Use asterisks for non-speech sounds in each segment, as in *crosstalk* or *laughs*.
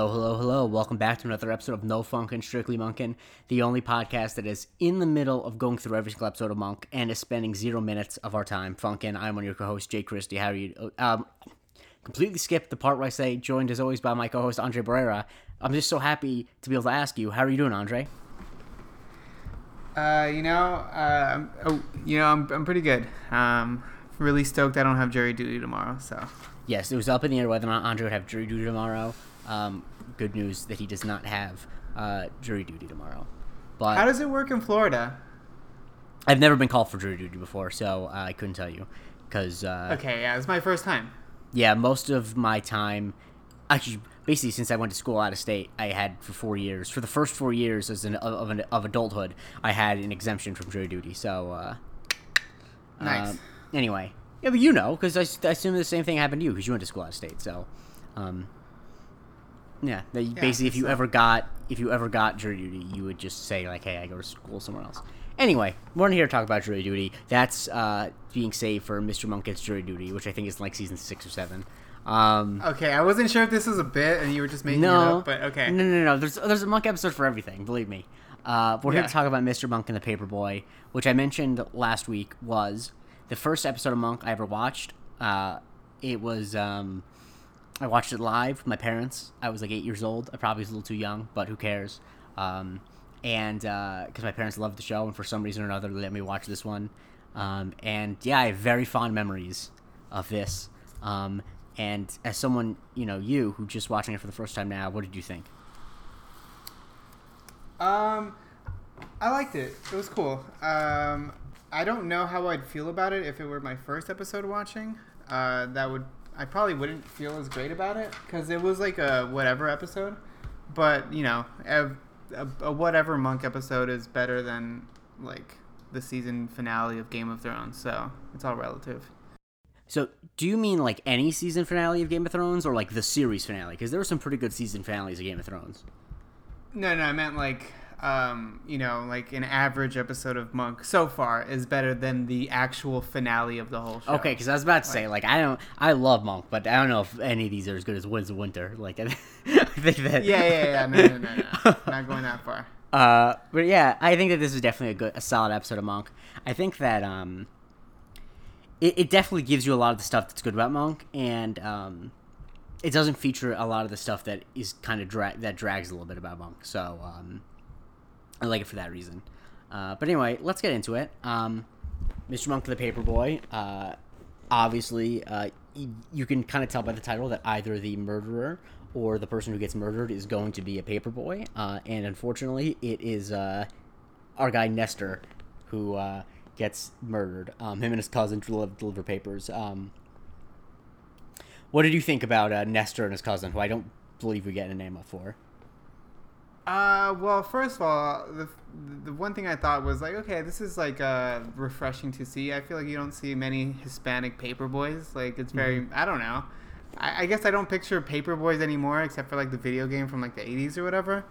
Hello, hello, hello. Welcome back to another episode of No Funkin' Strictly Monkin', the only podcast that is in the middle of going through every single episode of Monk and is spending zero minutes of our time funkin'. I'm one of your co-hosts, Jake Christie. How are you? Um, completely skipped the part where I say joined as always by my co-host Andre Barrera. I'm just so happy to be able to ask you, how are you doing, Andre? Uh, you know, uh, I'm- oh, you know, I'm, I'm pretty good. Um, really stoked I don't have jury duty tomorrow. So Yes, it was up in the air whether or not Andre would have jury duty tomorrow. Um, good news that he does not have uh, jury duty tomorrow. But how does it work in Florida? I've never been called for jury duty before, so uh, I couldn't tell you. Because uh, Okay, yeah, it's my first time. yeah, most of my time, actually, basically since I went to school out of state, I had for four years. For the first four years as an of, an, of adulthood, I had an exemption from jury duty. So uh, Nice. um, anyway, yeah, but you know, because I assume the same thing happened to you because you went to school out of state. So, um, yeah, that you- Yeah, basically, if you so- ever got if you ever got jury duty, you would just say like, "Hey, I go to school somewhere else." Anyway, we're not here to talk about jury duty. That's uh, being saved for Mr. Monk gets jury duty, which I think is like season six or seven. Um, Okay, I wasn't sure if this was a bit and you were just making it no, up, but okay. No, no, no. There's there's a monk episode for everything. Believe me. Uh, we're here to talk about Mr. Monk and the Paperboy, which I mentioned last week was the first episode of Monk I ever watched. Uh, it was um, I watched it live with my parents. I was like eight years old. I probably was a little too young, but who cares? Um, and because my parents loved the show, and for some reason or another, they let me watch this one. Um, and yeah, I have very fond memories of this. Um, and as someone, you know, you who just watching it for the first time now, what did you think? Um, I liked it. It was cool. Um, I don't know how I'd feel about it if it were my first episode watching. Uh, that would I probably wouldn't feel as great about it because it was like a whatever episode. But you know, a, a, a whatever monk episode is better than like the season finale of Game of Thrones. So it's all relative. So, do you mean like any season finale of Game of Thrones, or like the series finale? Because there were some pretty good season finales of Game of Thrones. No, no, I meant like, um, you know, like an average episode of Monk so far is better than the actual finale of the whole show. Okay, because I was about to say like I don't, I love Monk, but I don't know if any of these are as good as Winds of Winter. Like *laughs* I think that. Yeah, yeah, yeah. No, no, no, no. *laughs* Not going that far. Uh, but yeah, I think that this is definitely a good, a solid episode of Monk. I think that um, it, it definitely gives you a lot of the stuff that's good about Monk, and um, it doesn't feature a lot of the stuff that is kind of dra- that drags a little bit about Monk. So um, I like it for that reason. Uh, but anyway, let's get into it. Um, Mr. Monk the Paperboy. Uh, obviously, uh, y- you can kind of tell by the title that either the murderer or the person who gets murdered is going to be a paperboy. Uh, and unfortunately, it is uh, our guy Nestor who uh, gets murdered. Um, him and his cousin deliver, papers. Um, what did you think about uh, Nestor and his cousin, who I don't believe we get a name up for? Uh, well, first of all, the the one thing I thought was like, okay, this is like uh refreshing to see. I feel like you don't see many Hispanic paper boys. Like it's very, I don't know. I, I guess I don't picture paper boys anymore, except for like the video game from like the '80s or whatever.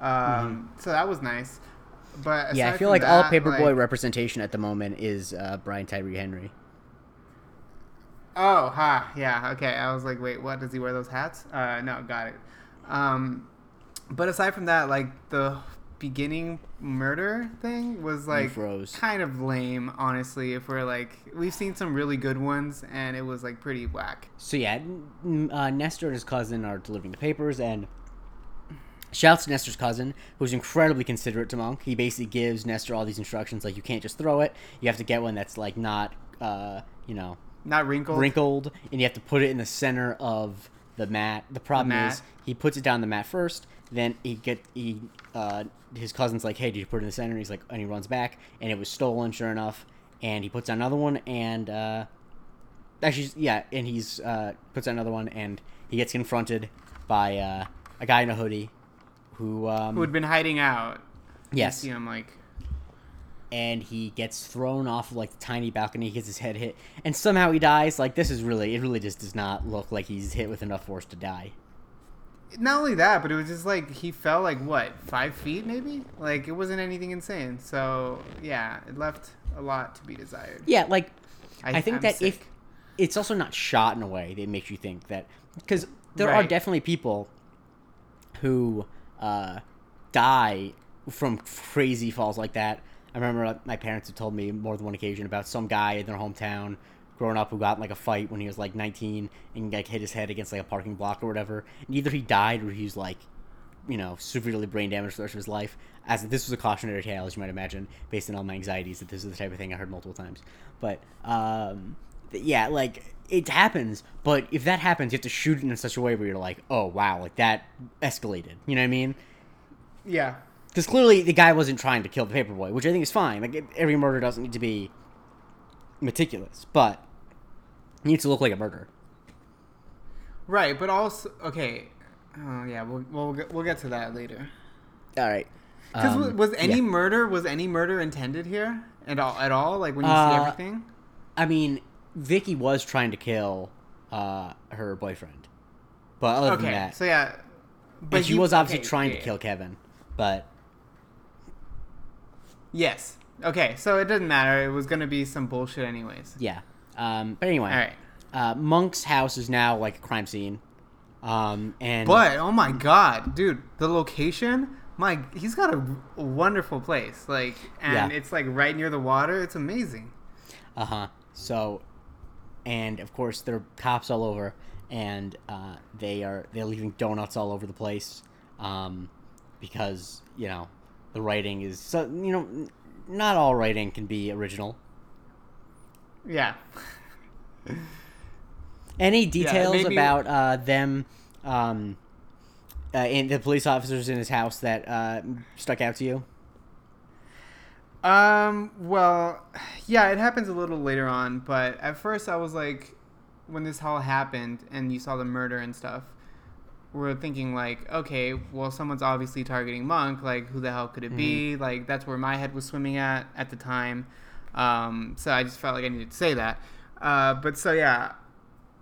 Um, so that was nice. But yeah, I feel like all that, paperboy like- representation at the moment is uh, Brian Tyree Henry. Oh, ha, yeah, okay. I was like, wait, what? Does he wear those hats? Uh, no, got it. Um, but aside from that, like the beginning murder thing was like kind of lame, honestly. If we're like, we've seen some really good ones, and it was like pretty whack. So yeah, uh, Nestor and his cousin are delivering the papers, and shouts to Nestor's cousin, who's incredibly considerate to Monk. He basically gives Nestor all these instructions, like you can't just throw it. You have to get one that's like not, uh, you know, Not wrinkled. wrinkled, and you have to put it in the center of the mat. The problem mat. is he puts it down the mat first, then he get he uh, his cousin's like, "Hey, did you put it in the center?" And he's like, and he runs back, and it was stolen, sure enough. And he puts down another one, and uh, actually, yeah, and he's uh, puts down another one, and he gets confronted by uh, a guy in a hoodie, who um, Who had been hiding out. yes, You see him like, and he gets thrown off of like the tiny balcony. He gets his head hit, and somehow he dies. Like this is really, it really just does not look like he's hit with enough force to die. Not only that, but it was just like he fell like what five feet maybe. Like it wasn't anything insane. So yeah, it left a lot to be desired. Yeah, like I, think I'm that if it's also not shot in a way that makes you think that because there are definitely people who uh, die from crazy falls like that. I remember my parents have told me more than one occasion about some guy in their hometown growing up who got in like a fight when he was like 19 and like hit his head against like a parking block or whatever. And either he died or he was like, you know, severely brain damaged for the rest of his life. As this was a cautionary tale, as you might imagine, based on all my anxieties, that this is the type of thing I heard multiple times. But um, yeah, like it happens. But if that happens, you have to shoot it in such a way where you're like, oh wow, like that escalated. You know what I mean? Yeah. Because clearly the guy wasn't trying to kill the paperboy, which I think is fine. Like every murder doesn't need to be meticulous, but needs to look like a murder. Right, but also okay. Oh yeah, we'll we'll get, we'll get to that later. All right. Because Um, was any yeah. murder was any murder intended here at all? At all? Like when you see Uh, everything? I mean, Vicky was trying to kill uh, her boyfriend, but other than that, so yeah, but and she he- was obviously okay, trying yeah, to kill Kevin. But Yes. Okay, so it doesn't matter. It was gonna be some bullshit anyways. yeah. Um, but anyway, All right. uh, Monk's house is now like a crime scene. Um, and But oh my god, dude, the location. My, he's got a, a wonderful place. Like, and Yeah. it's like right near the water. It's amazing. Uh huh. So, and of course there are cops all over, and uh, they are they're leaving donuts all over the place, um, because you know the writing is so you know not all writing can be original. Yeah. Any details maybe- about uh, them, um, uh, in the police officers in his house that uh, stuck out to you? Um. Well, yeah, it happens a little later on, but at first I was like, when this all happened and you saw the murder and stuff, we're thinking like, okay, well, someone's obviously targeting Monk. Like, who the hell could it be? Like, that's where my head was swimming at at the time. Um. So I just felt like I needed to say that. Uh. But so yeah.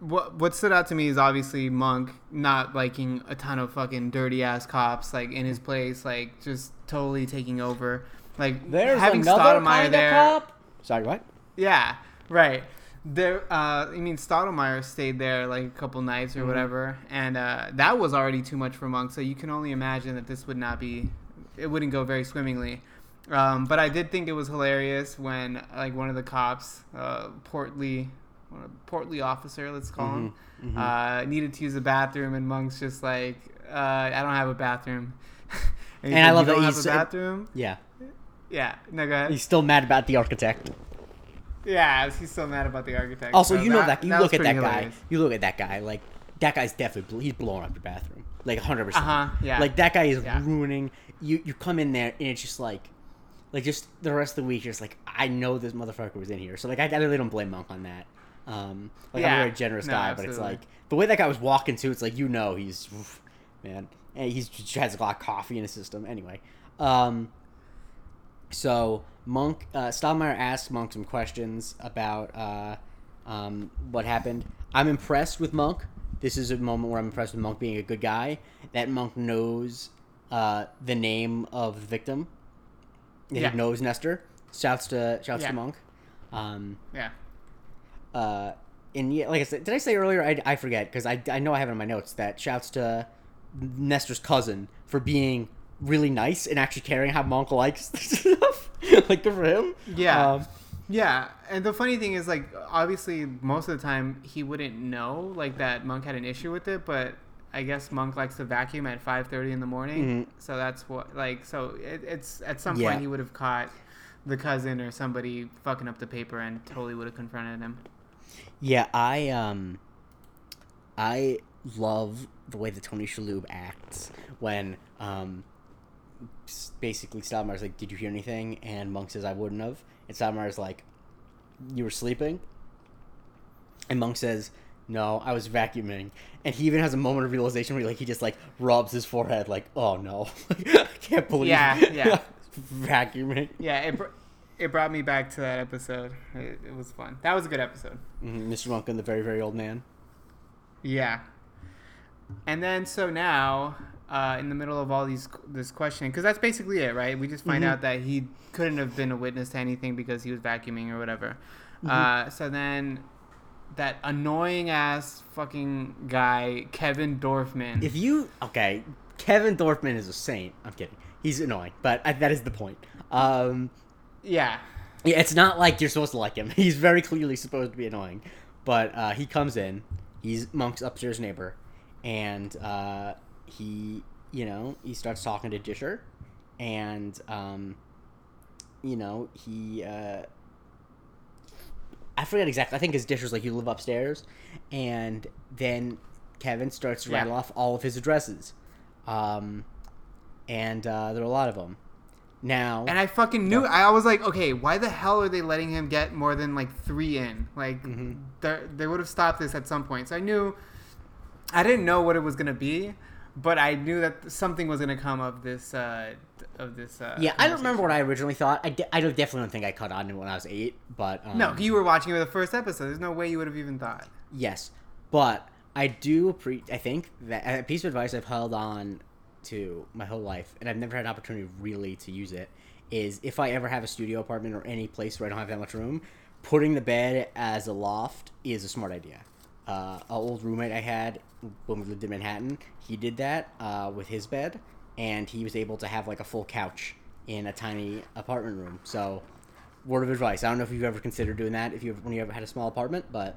What what stood out to me is obviously Monk not liking a ton of fucking dirty ass cops like in his place, like just totally taking over. Like having Stottlemeyer there. Sorry, what? Yeah, right. There, uh, I mean, Stottlemeyer stayed there like a couple nights or Mhm. whatever, and uh, that was already too much for Monk. So you can only imagine that this would not be, it wouldn't go very swimmingly. Um, but I did think it was hilarious when like one of the cops, uh, portly, one portly officer, let's call him, Mhm, mhm. uh, needed to use the bathroom, and Monk's just like, uh, I don't have a bathroom. *laughs* he And I love "You that don't he have a bathroom. Yeah, Yeah, no, go ahead. he's still mad about the architect. Yeah, he's still mad about the architect. Also, So you know that, you was look at that pretty guy. You look at that guy. Like that guy's definitely he's blowing up your bathroom. Like hundred percent. Uh huh. Yeah. Like that guy is Yeah. ruining. You you come in there and it's just like, like just the rest of the week. You're just like I know this motherfucker was in here. So like I, I really don't blame Monk on that. Um, like I'm a very generous No, guy, but it's like the way that guy was walking too. It's like you know he's oof, man. And he's he has a lot of coffee in his system. Anyway, um, so Monk, uh, Stottlemeyer asked Monk some questions about uh, um, what happened. I'm impressed with Monk. This is a moment where I'm impressed with Monk being a good guy. That Monk knows uh, the name of the victim. That Yeah. He knows Nestor. Shouts to shouts Yeah. to Monk. Um, yeah. uh, and yeah, like I said, did I say earlier? I, I forget because I, I know I have it in my notes that shouts to Nestor's cousin for being really nice and actually caring how Monk likes *laughs* stuff. like good for him. Yeah. Um, Yeah, and the funny thing is, like, obviously, most of the time he wouldn't know, like, that Monk had an issue with it, but I guess Monk likes to vacuum at five thirty in the morning, Mhm. so that's what, like, so it, it's at some Yeah. point he would have caught the cousin or somebody fucking up the paper and totally would have confronted him. yeah, I um, I love the way that Tony Shalhoub acts when um, basically Stottlemeyer's like, "Did you hear anything?" And Monk says, "I wouldn't have." And Stottlemeyer's like, "You were sleeping." And Monk says, "No, I was vacuuming." And he even has a moment of realization where he, like he just like rubs his forehead, like, "Oh no, *laughs* I can't believe." Yeah, *laughs* yeah. vacuuming. Yeah, it, br- it brought me back to that episode. It, it was fun. That was a good episode. hmm Mr. Monk and the very very old man. Yeah. And then so now, uh, in the middle of all these this questioning, because that's basically it, right? We just find Mhm. out that he couldn't have been a witness to anything because he was vacuuming or whatever. Mhm. Uh, so then that annoying ass fucking guy Kevin Dorfman. If you okay, Kevin Dorfman is a saint. I'm kidding. He's annoying, but I, that is the point. Um, yeah, yeah, it's not like you're supposed to like him. *laughs* He's very clearly supposed to be annoying, but uh, he comes in. He's Monk's upstairs neighbor, and uh, he, you know, he starts talking to Disher, and um, you know, he. Uh, I forget exactly. I think his Disher's like you live upstairs, and then Kevin starts to Yeah. rattle off all of his addresses, um, and uh, there are a lot of them. Now, and I fucking knew. I was like, okay, why the hell are they letting him get more than like three in? Like, Mm-hmm. they would have stopped this at some point. So I knew. I didn't know what it was gonna be, but I knew that something was gonna come of this. Uh, of this. Uh, Yeah, I don't remember what I originally thought. I, de- I definitely don't think I caught on to it when I was eight, but um, No, you were watching it with the first episode. There's no way you would have even thought. yes, but I do. Pre- I think that a piece of advice I've held on to my whole life, and I've never had an opportunity really to use it, is if I ever have a studio apartment or any place where I don't have that much room, putting the bed as a loft is a smart idea. Uh, an old roommate I had when we lived in Manhattan, he did that uh, with his bed, and he was able to have like a full couch in a tiny apartment room. So, word of advice. I don't know if you've ever considered doing that if you when you ever had a small apartment, but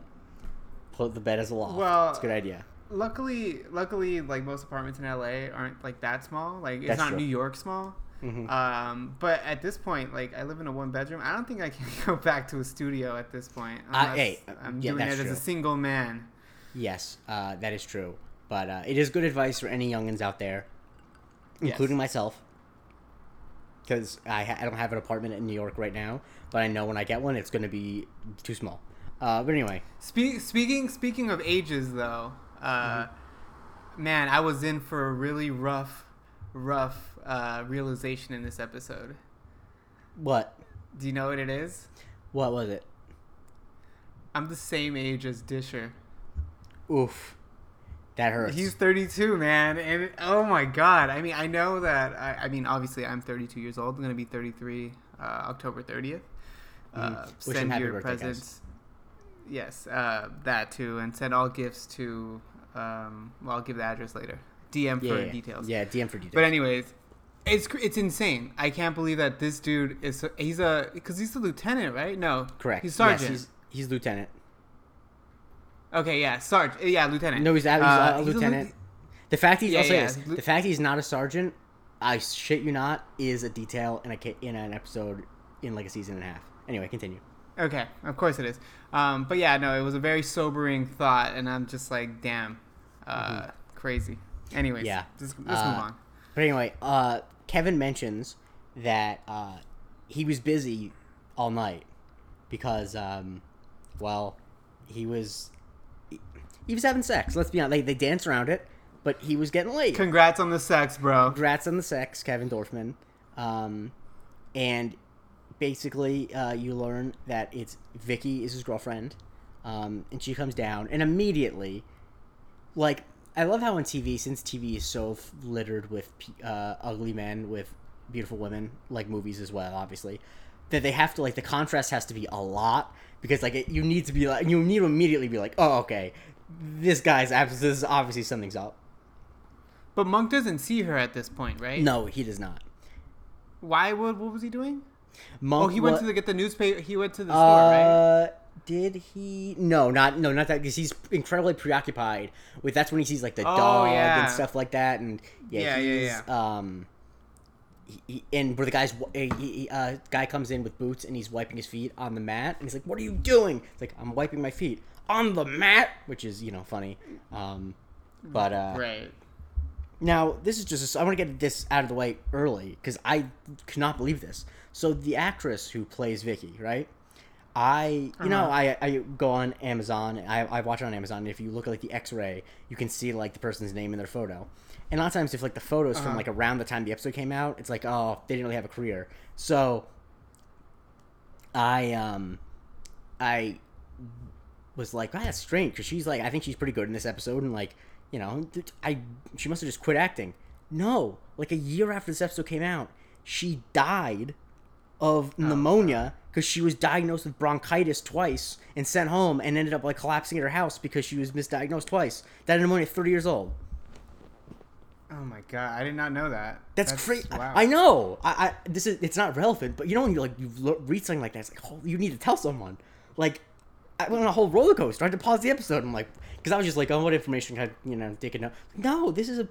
put the bed as a loft. Well, it's a good idea. Luckily, luckily, like most apartments in LA aren't like that small. Like it's That's not true. New York small. Mhm. Um, but at this point, like I live in a one bedroom. I don't think I can *laughs* go back to a studio at this point. Uh, hey, I'm yeah, doing it as true. a single man. Yes, uh, that is true. But uh, it is good advice for any youngins out there, Yes. including myself. Because I, ha- I don't have an apartment in New York right now, but I know when I get one, it's going to be too small. Uh, but anyway, Spe- speaking speaking of ages, though, uh, man, I was in for a really rough, rough uh, realization in this episode. what Do you know what it is? what was it? I'm the same age as Disher. Oof, that hurts. He's 32, man, and oh my god! I mean, I know that. I, I mean, obviously, I'm 32 years old. I'm gonna be 33 uh, October 30th. Uh, Mhm. Wish him send your birthday, guys. presents. Yes, uh, that too, and send all gifts to. Um, well, I'll give the address later. DM yeah, for yeah, details. Yeah, DM for details. But anyways, it's it's insane. I can't believe that this dude is he's a because he's a lieutenant, right? No, Correct. He's sergeant. Yes, he's, he's lieutenant. okay, yeah, sarge, yeah, lieutenant. No, he's, a- he's Uh, a he's a lieutenant. lieu- the fact he's Yeah, this, the fact he's not a sergeant, I shit you not, is a detail in a in an episode in like a season and a half. Anyway, continue. Okay, of course it is. Um, but yeah, no, it was a very sobering thought, and I'm just like, damn, uh, crazy. Anyways. Yeah. let's Uh, move on. But anyway, uh, Kevin mentions that uh, he was busy all night because, um, well, he was he was having sex. Let's be honest. They, they danced around it, but he was getting late. Congrats on the sex, bro. Congrats on the sex, Kevin Dorfman. Um, and basically, uh, you learn that it's Vicky is his girlfriend, um, and she comes down, and immediately, like, I love how on TV, since TV is so f- littered with uh, ugly men with beautiful women, like movies as well, obviously, that they have to like the contrast has to be a lot because like it, you need to be like you need to immediately be like, oh okay, this guy's abs- this is obviously something's up. But Monk doesn't see her at this point, right? No, he does not. Why? would what was he doing? Monk Oh, he went wa- to the, get the newspaper. He went to the store, right? Did he? No, not no, not that because he's incredibly preoccupied with. That's when he sees like the Oh, dog yeah. and stuff like that, and yeah, Yeah, yeah, he's um. He, he- and where the guy's he, uh, guy comes in with boots and he's wiping his feet on the mat and he's like, "What are you doing?" It's like, "I'm wiping my feet on the mat," which is you know funny. Um, but uh, right. now, this is just, I want to get this out of the way early because I cannot believe this. So, the actress who plays Vicky, right? I, you know, Uh-huh. I, I go on Amazon, I, I watch it on Amazon, and if you look at like the x ray, you can see like the person's name in their photo. And a lot of times, if like the photos from Uh-huh. like around the time the episode came out, it's like, oh, they didn't really have a career. So, I, um, I was like, oh, that's strange because she's like, I think she's pretty good in this episode, and like, you know, I she must have just quit acting. No, like a year after this episode came out, she died of pneumonia because she was diagnosed with bronchitis twice and sent home and ended up like collapsing at her house because she was misdiagnosed twice. Died of pneumonia at 30 years old. Oh my god, I did not know that. That's, crazy. Wow. I know. I, I this is it's not relevant, but you know when you like you read something like that, it's like oh, you need to tell someone. Like I went on a whole roller coaster. I had to pause the episode. I'm like, because I was just like, oh, what information can I, you know, take a note? No, this is a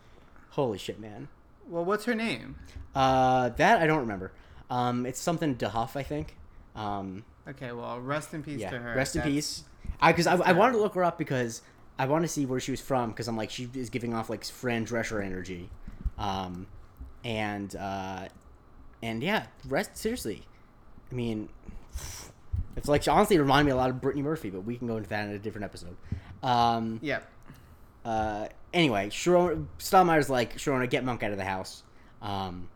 *sighs* holy shit, man. Well, what's her name? Uh, that I don't remember. Um, it's something DeHuff, I think. Um, Okay, well, rest in peace yeah. to her. Rest in That's- peace. I because I, I wanted to look her up because I want to see where she was from because I'm like she is giving off like Fran Drescher energy, um, and uh, and yeah, rest seriously. I mean, it's like she honestly reminded me a lot of Brittany Murphy, but we can go into that in a different episode. Um, Yep. uh, anyway, Sharona, Stottlemeyer's like, Sharona, get Monk out of the house. Um,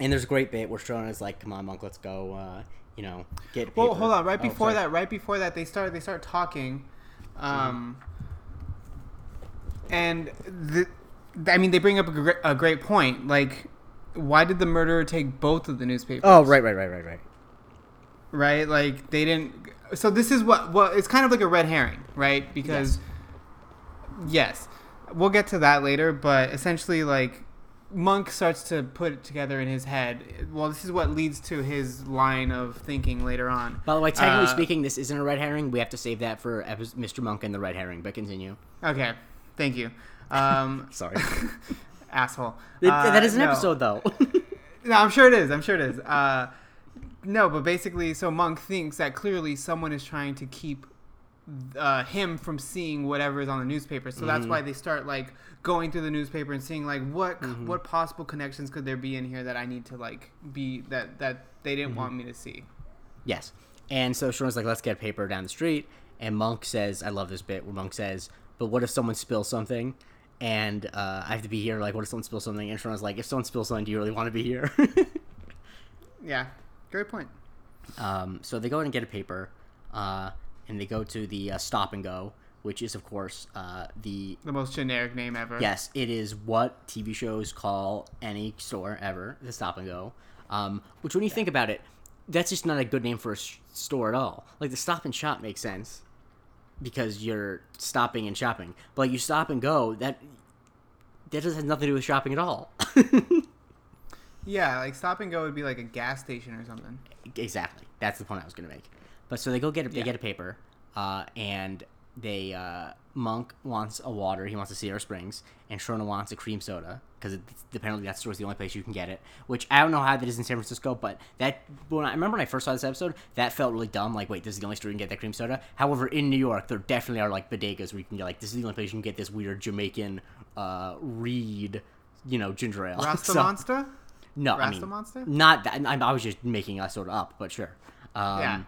and there's a great bit where Sharona's like, come on, Monk, let's go, uh, you know, get Well, hold on. Right Oh, before sorry. that, right before that, they start they start talking, um, and the, I mean, they bring up a great, a great point. Like, why did the murderer take both of the newspapers? Oh, right, right, right, right, right. right? Like they didn't. So this is what well, it's kind of like a red herring, right? Because yes, we'll get to that later. But essentially, like Monk starts to put it together in his head. Well, this is what leads to his line of thinking later on. By the way, technically Uh, speaking, this isn't a red herring. We have to save that for Mr. Monk and the red herring, but continue. Okay, thank you. Um, *laughs* Sorry. *laughs* asshole. It- Uh, that is an no. episode, though. *laughs* No, I'm sure it is. I'm sure it is. Uh, no, but basically, so Monk thinks that clearly someone is trying to keep uh, him from seeing whatever is on the newspaper. So that's why they start like going through the newspaper and seeing like what what possible connections could there be in here that I need to like be that that they didn't want me to see. Yes. And so Sharon's like, let's get paper down the street. And Monk says, I love this bit where Monk says, but what if someone spills something? And uh, I have to be here. Like, what if someone spills something? And Sharon's like, if someone spills something, do you really want to be here? *laughs* Yeah, great point. um, so they go and get a paper. Uh, and they go to the uh, stop and go, which is, of course, uh, the. The most generic name ever. Yes, it is what TV shows call any store ever, the stop and go. Um, which, when you think about it, that's just not a good name for a sh- store at all. Like, the stop and shop makes sense because you're stopping and shopping. But like you stop and go, that that just has nothing to do with shopping at all. *laughs* Yeah, like stop and go would be like a gas station or something. exactly. That's the point I was gonna make. But so they go get a, they Yeah. get a paper, uh, and they uh, Monk wants a water. He wants a Sierra Springs, and Sharona wants a cream soda because apparently that store's the only place you can get it. Which I don't know how that is in San Francisco, but that when I, remember when I first saw this episode, that felt really dumb. Like, wait, this is the only store you can get that cream soda. However, in New York, there definitely are like bodegas where you can get like this is the only place you can get this weird Jamaican uh, reed, you know, ginger ale. *laughs* Rasta So- Monster? no, I mean, Monster? not that. I, I was just making a soda up, but sure. Um, Yeah.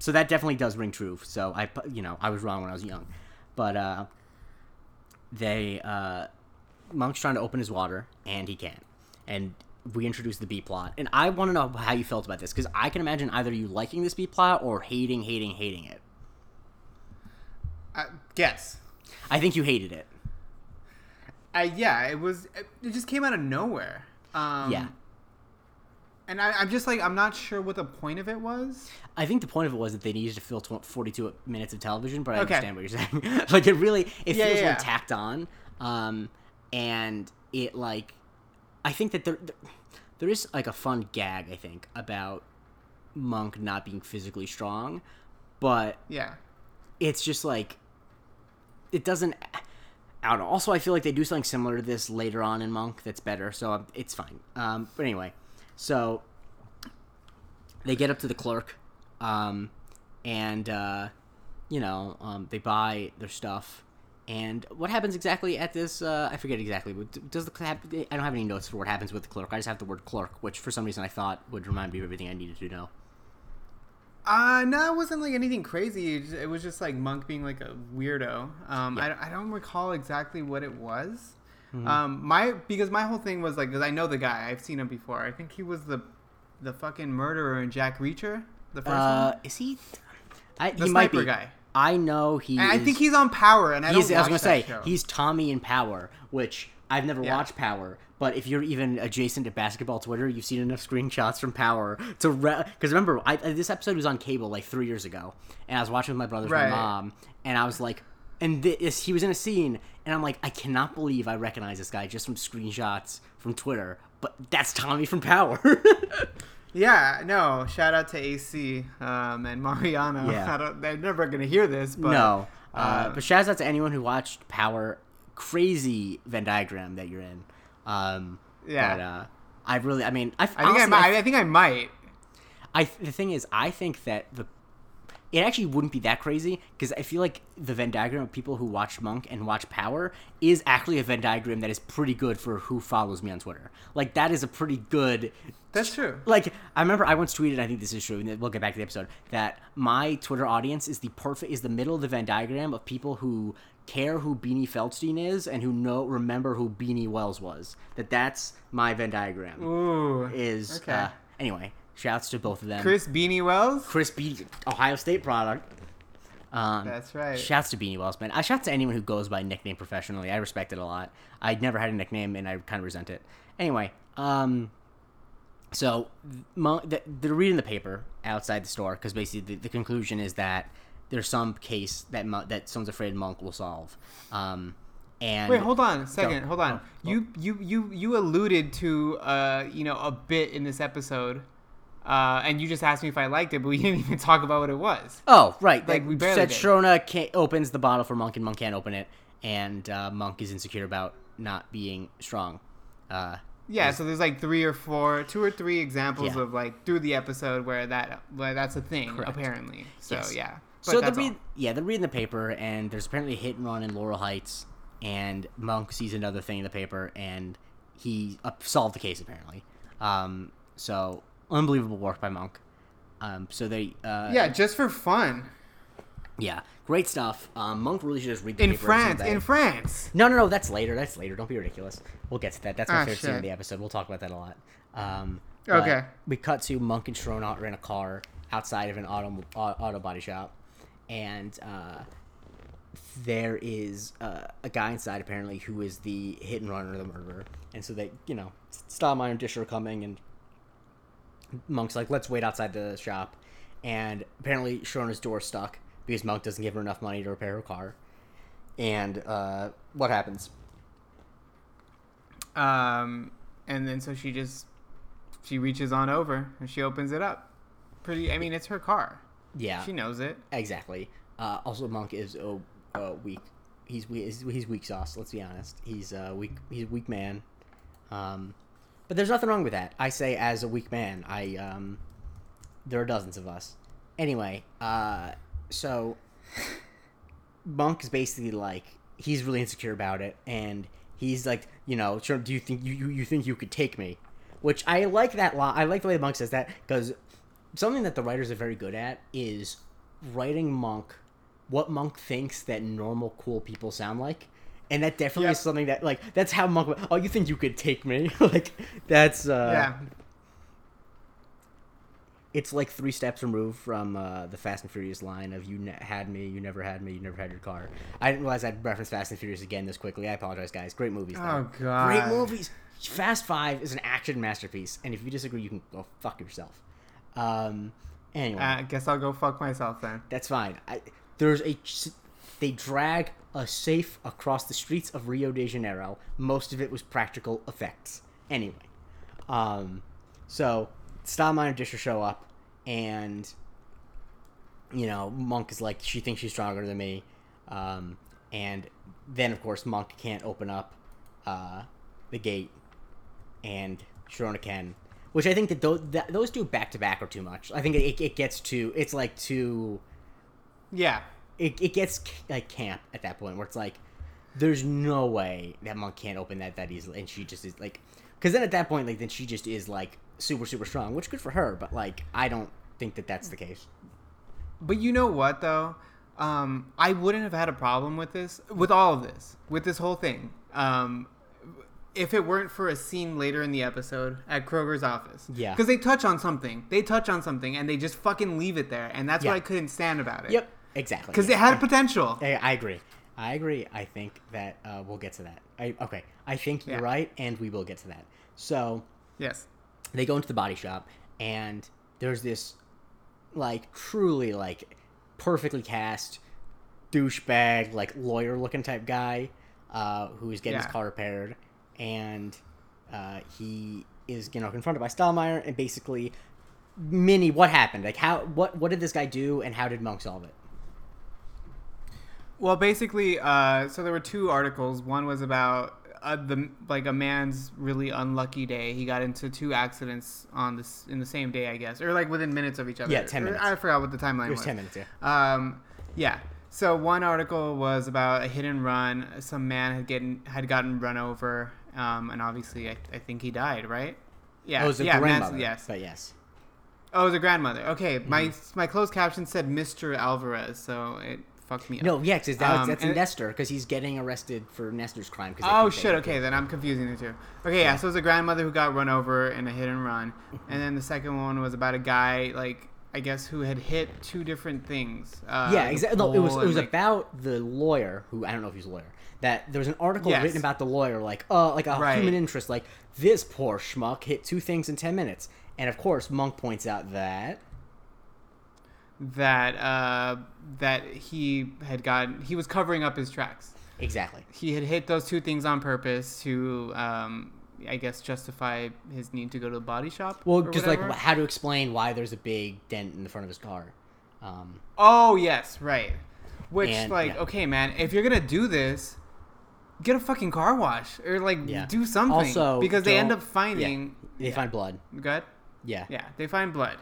So that definitely does ring true. So I, you know, I was wrong when I was young, but uh, they uh, Monk's trying to open his water and he can't, and we introduce the B plot. And I want to know how you felt about this because I can imagine either you liking this B plot or hating, hating, hating it. Uh, guess. I think you hated it. Uh, yeah, it was. It just came out of nowhere. Um, Yeah. And I, I'm just like, I'm not sure what the point of it was. I think the point of it was that they needed to fill tw- 42 minutes of television, but I Okay. understand what you're *laughs* saying. like it really, it Yeah, feels yeah, yeah. tacked on, um, and it like, I think that there, there, there is like a fun gag I think about Monk not being physically strong, but Yeah. it's just like, it doesn't. I don't know. Also, I feel like they do something similar to this later on in Monk that's better, so um, it's fine. Um, but anyway, so they get up to the clerk, um, and uh, you know um, they buy their stuff. And what happens exactly at this? Uh, I forget exactly. But does the I don't have any notes for what happens with the clerk. I just have the word clerk, which for some reason I thought would remind me of everything I needed to know. Uh, no, it wasn't like anything crazy. It, it was just like Monk being like a weirdo. Um, I, I don't recall exactly what it was. Mm-hmm. Um, my because my whole thing was like, because I know the guy, I've seen him before. I think he was the, the fucking murderer in Jack Reacher, the first Uh, one, is he? I, the he might sniper be. guy. I know he. And I think he's on Power, and I I was gonna say show. he's Tommy in Power, which I've never Yeah. watched Power. But if you're even adjacent to basketball Twitter, you've seen enough screenshots from Power to because remember I, this episode was on cable like three years ago, and I was watching with my brothers, Right. and my mom, and I was like, and this he was in a scene, and I'm like, I cannot believe I recognize this guy just from screenshots from Twitter, but that's Tommy from Power. *laughs* Yeah, no. Shout out to AC um, and Mariano. Yeah. *laughs* I don't, they're never gonna hear this, but no, uh, uh, but shout out to anyone who watched Power. Crazy Venn diagram that you're in. Um, Yeah. But, uh, I really, I mean, I, I think honestly, I, might, I think I might. I the thing is, I think that the it actually wouldn't be that crazy because I feel like the Venn diagram of people who watch Monk and watch Power is actually a Venn diagram that is pretty good for who follows me on Twitter. Like that is a pretty good. That's true. Like I remember I once tweeted, I think this is true, and we'll get back to the episode. That my Twitter audience is the perfect is the middle of the Venn diagram of people who care who Beanie Feldstein is and who know remember who Beanie Wells was. That that's my Venn diagram. Ooh. Is Okay. uh, anyway. Shouts to both of them. Chris Beanie Wells. Chris Beanie, Ohio State product. Um, That's right. Shouts to Beanie Wells, man. I shouts to anyone who goes by nickname professionally. I respect it a lot. I never had a nickname, and I kind of resent it. Anyway, um, so Monk, they're reading the paper outside the store because basically the, the conclusion is that there's some case that Mon- that someone's afraid Monk will solve. Um, and Wait, hold on a second. Go. Hold on. Oh, You you you you alluded to uh you know a bit in this episode, uh, and you just asked me if I liked it, but we *laughs* didn't even talk about what it was. Oh, right. Like, Like we barely said, did. Sharona opens the bottle for Monk, and Monk can't open it, and uh, Monk is insecure about not being strong. Uh, Yeah, so there's like three or four, two or three examples Yeah. of like through the episode where that where that's a thing Correct. apparently. So Yes. yeah. But so they're read, yeah, they're reading the paper, and there's apparently a hit and run in Laurel Heights, and Monk sees another thing in the paper, and he uh, solved the case apparently. Um, so unbelievable work by Monk. Um, so they, uh, yeah, just for fun yeah, great stuff. Um, Monk really should just read the in paper France. In France. No, no, no. That's later. That's later. Don't be ridiculous. We'll get to that. That's my Ah, favorite scene of the episode. We'll talk about that a lot. Um, Okay. We cut to Monk and Sharona are in a car outside of an auto auto body shop, and uh, there is uh, a guy inside apparently who is the hit and runner, or the murderer. And so they, you know, Stottlemeyer and Disher are coming, and Monk's like, "Let's wait outside the shop." And apparently, Sharona's door stuck because Monk doesn't give her enough money to repair her car. And uh, what happens? Um, and then so she just she reaches on over and she opens it up. Pretty. I mean, it's her car. Yeah, She knows it. exactly. Uh, also, Monk is a, uh, weak. He's, we- he's he's weak sauce. Let's be honest. He's a weak. He's a weak man. Um, but there's nothing wrong with that. I say as a weak man. I um, there are dozens of us. Anyway, uh, so Monk is basically like he's really insecure about it, and he's like, you know, do you think you, you, you think you could take me? Which I like that line. I like the way Monk says that because something that the writers are very good at is writing Monk what Monk thinks that normal cool people sound like. And that definitely Yep. is something that like that's how Monk. Oh, you think you could take me? *laughs* like that's uh, yeah. it's like three steps removed from uh, the Fast and Furious line of "You ne- had me, you never had me, you never had your car." I didn't realize I'd reference Fast and Furious again this quickly. I apologize, guys. Great movies. though. Oh god. Great movies. Fast Five is an action masterpiece, and if you disagree, you can go fuck yourself. Um, anyway, I guess I'll go fuck myself then. that's fine. I, there's a they drag a safe across the streets of Rio de Janeiro. Most of it was practical effects. Anyway, um, so Stottlemeyer and Disher show up, and you know Monk is like she thinks she's stronger than me, um, and then of course Monk can't open up uh, the gate, and Sharona can. Which I think that those, that those two back to back are too much. I think it, it gets too. It's like too Yeah. It, it gets like camp at that point where it's like there's no way that monk can't open that that easily and she just is like because then at that point like then she just is like super super strong which good for her but like i don't think that that's the case But you know what though? Um, I wouldn't have had a problem with this, with all of this, with this whole thing. Um, if it weren't for a scene later in the episode at Kroger's office. Yeah. Because they touch on something. They touch on something and they just fucking leave it there. And that's Yeah. what I couldn't stand about it. Yep. Exactly because yeah. it had potential. *laughs* I, I agree. I agree. I think that uh, we'll get to that. I, okay, I think you're Yeah. right, and we will get to that. So Yes. they go into the body shop, and there's this like truly like perfectly cast douchebag like lawyer looking type guy uh, who's getting his car repaired, and uh, he is you know confronted by Stottlemeyer, and basically, Minnie, what happened? Like how what what did this guy do, and how did Monk solve it? Well, basically, uh, so there were two articles. One was about uh, the like a man's really unlucky day. He got into two accidents on this in the same day, I guess, or like within minutes of each other. Yeah, 10 Or- minutes. I forgot what the timeline It was was. ten minutes. Yeah. Um, yeah. So one article was about a hit and run. Some man had getting had gotten run over, um, and obviously, I, I think he died. Right? Yeah. Oh, it was a yeah, grandmother. yes. But yes. Oh, it was a grandmother. Okay. My Mm-hmm. my closed caption said Mr. Alvarez, so it fucked me up. No, yeah, because that's, Um, that's Nestor, because he's getting arrested for Nestor's crime. Oh shit! Okay, then I'm confusing the two. Okay, yeah. So it was a grandmother who got run over in a hit and run, and then the second one was about a guy like I guess who had hit two different things. Uh, Yeah, exactly. No, it was it was like- about the lawyer who I don't know if he's a lawyer. That there was an article Yes. written about the lawyer, like uh, like a Right. human interest, like this poor schmuck hit two things in ten minutes, and of course Monk points out that that uh, that he had gotten he was covering up his tracks. exactly. He had hit those two things on purpose to, um, I guess, justify his need to go to the body shop. Well, just whatever. like how to explain why there's a big dent in the front of his car. Um, Oh yes, right. Which And, like yeah. okay, man, if you're gonna do this, get a fucking car wash or like Yeah. do something. Also, because they end up finding. they find blood. Good. Yeah. Yeah, they find blood.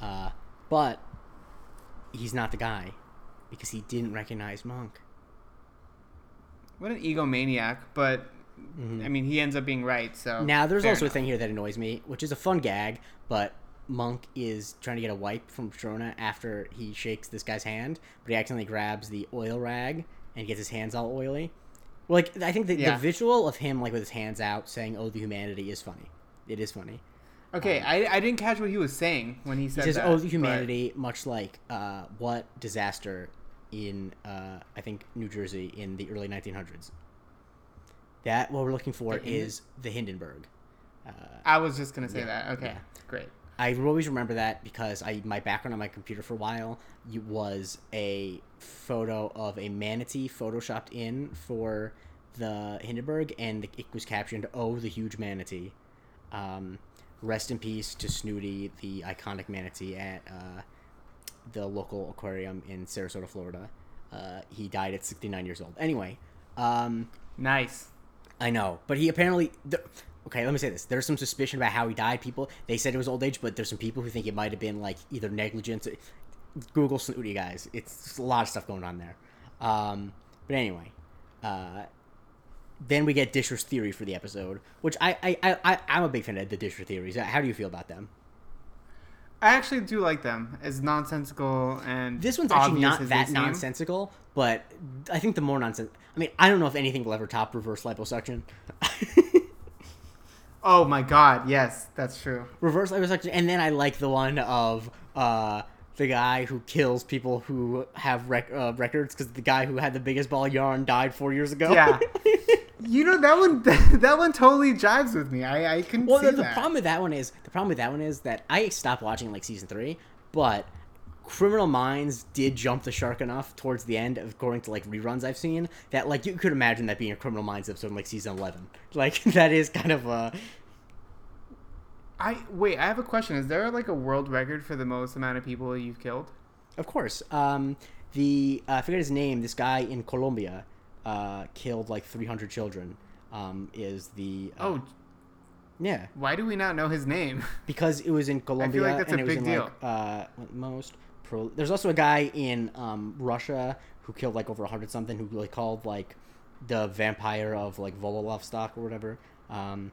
Uh, but he's not the guy because he didn't recognize Monk. What an egomaniac, but I mean, he ends up being right. So Mm-hmm. Now, there's also enough. a thing here that annoys me, which is a fun gag, but Monk is trying to get a wipe from Patrona after he shakes this guy's hand, but he accidentally grabs the oil rag and gets his hands all oily. Well, like I think the, Yeah. the visual of him like with his hands out saying "Oh, the humanity" is funny. It is funny. Okay, I, I didn't catch what he was saying when he said He says that. "Oh, the but- humanity," much like uh, what disaster in uh, I think New Jersey in the early 1900s. That what we're looking for The Hinden- is the Hindenburg. Uh, I was just gonna say Yeah, that. Okay, yeah. great. I always remember that because I my background on my computer for a while was a photo of a manatee photoshopped in for the Hindenburg, and it was captioned "Oh, the huge manatee." Um, rest in peace to Snooty, the iconic manatee at uh, the local aquarium in Sarasota, Florida. Uh, he died at 69 years old. Anyway, um, Nice. I know, but he apparently. The, okay, let me say this: there's some suspicion about how he died. People they said it was old age, but there's some people who think it might have been like either negligence. Google snooty guys. It's just a lot of stuff going on there. Um, but anyway, uh, then we get Disher's theory for the episode, which I I, I I'm a big fan of the Disher theories. How do you feel about them? I actually do like them It's nonsensical and This one's actually not that nonsensical, but I think the more nonsense. I mean, I don't know if anything will ever top reverse liposuction. *laughs* Oh my god, yes, that's true. reverse liposuction, and then I like the one of uh, the guy who kills people who have rec- uh, records because the guy who had the biggest ball of yarn died four years ago. Yeah. *laughs* You know that one. *laughs* That one totally jives with me. I I can well, see the, the that. problem with that one is the problem with that one is that I stopped watching like season three, but Criminal Minds did jump the shark enough towards the end, according to like reruns I've seen, that like you could imagine that being a Criminal Minds episode in like season eleven. *laughs* Like *laughs* that is kind of a. I wait. I have a question. Is there like a world record for the most amount of people you've killed? Of course. Um, the uh, I forget his name. This guy in Colombia uh, killed like 300 children. Um, is the uh, Oh, yeah why do we not know his name? *laughs* because it was in Colombia like that's and a it was big in deal. like uh, most pro. There's also a guy in um, Russia who killed like over 100 something who like called like the vampire of like Vololovstok or whatever. Um,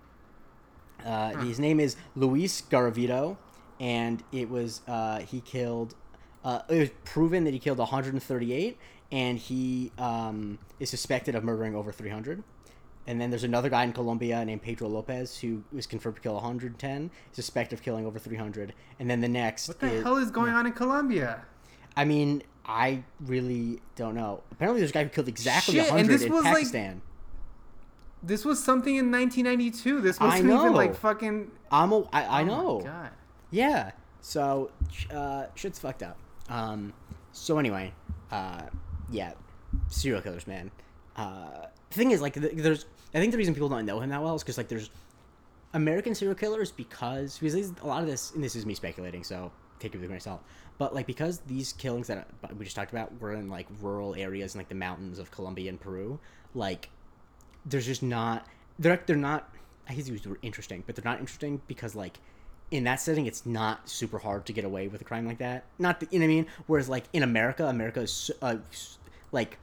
uh, His name is Luis Garavito, and it was uh, he killed. Uh, it was proven that he killed 138, and he um, is suspected of murdering over 300. And then there's another guy in Colombia named Pedro Lopez who was confirmed to kill 110, suspected of killing over 300. And then the next, What the is, hell is going on in Colombia? I mean, I really don't know. Apparently, there's a guy who killed exactly Shit, and 100 this in was, like, Pakistan. This was something in 1992. This wasn't even like fucking. I'm a, I, I Oh know. God. Yeah. So, uh, shit's fucked up. Um, so anyway, uh, yeah, serial killers, man. Uh, the thing is, like, th- there's, I think the reason people don't know him that well is because, like, there's American serial killers because, because a lot of this, and this is me speculating, so take it with a grain of salt. But, like, because these killings that uh, we just talked about were in, like, rural areas in, like, the mountains of Colombia and Peru, like, there's just not, they're, they're not, I hate to use the word interesting, but they're not interesting because, like, in that setting, it's not super hard to get away with a crime like that. Not, the, you know what I mean? Whereas, like, in America, America is, so- uh, like,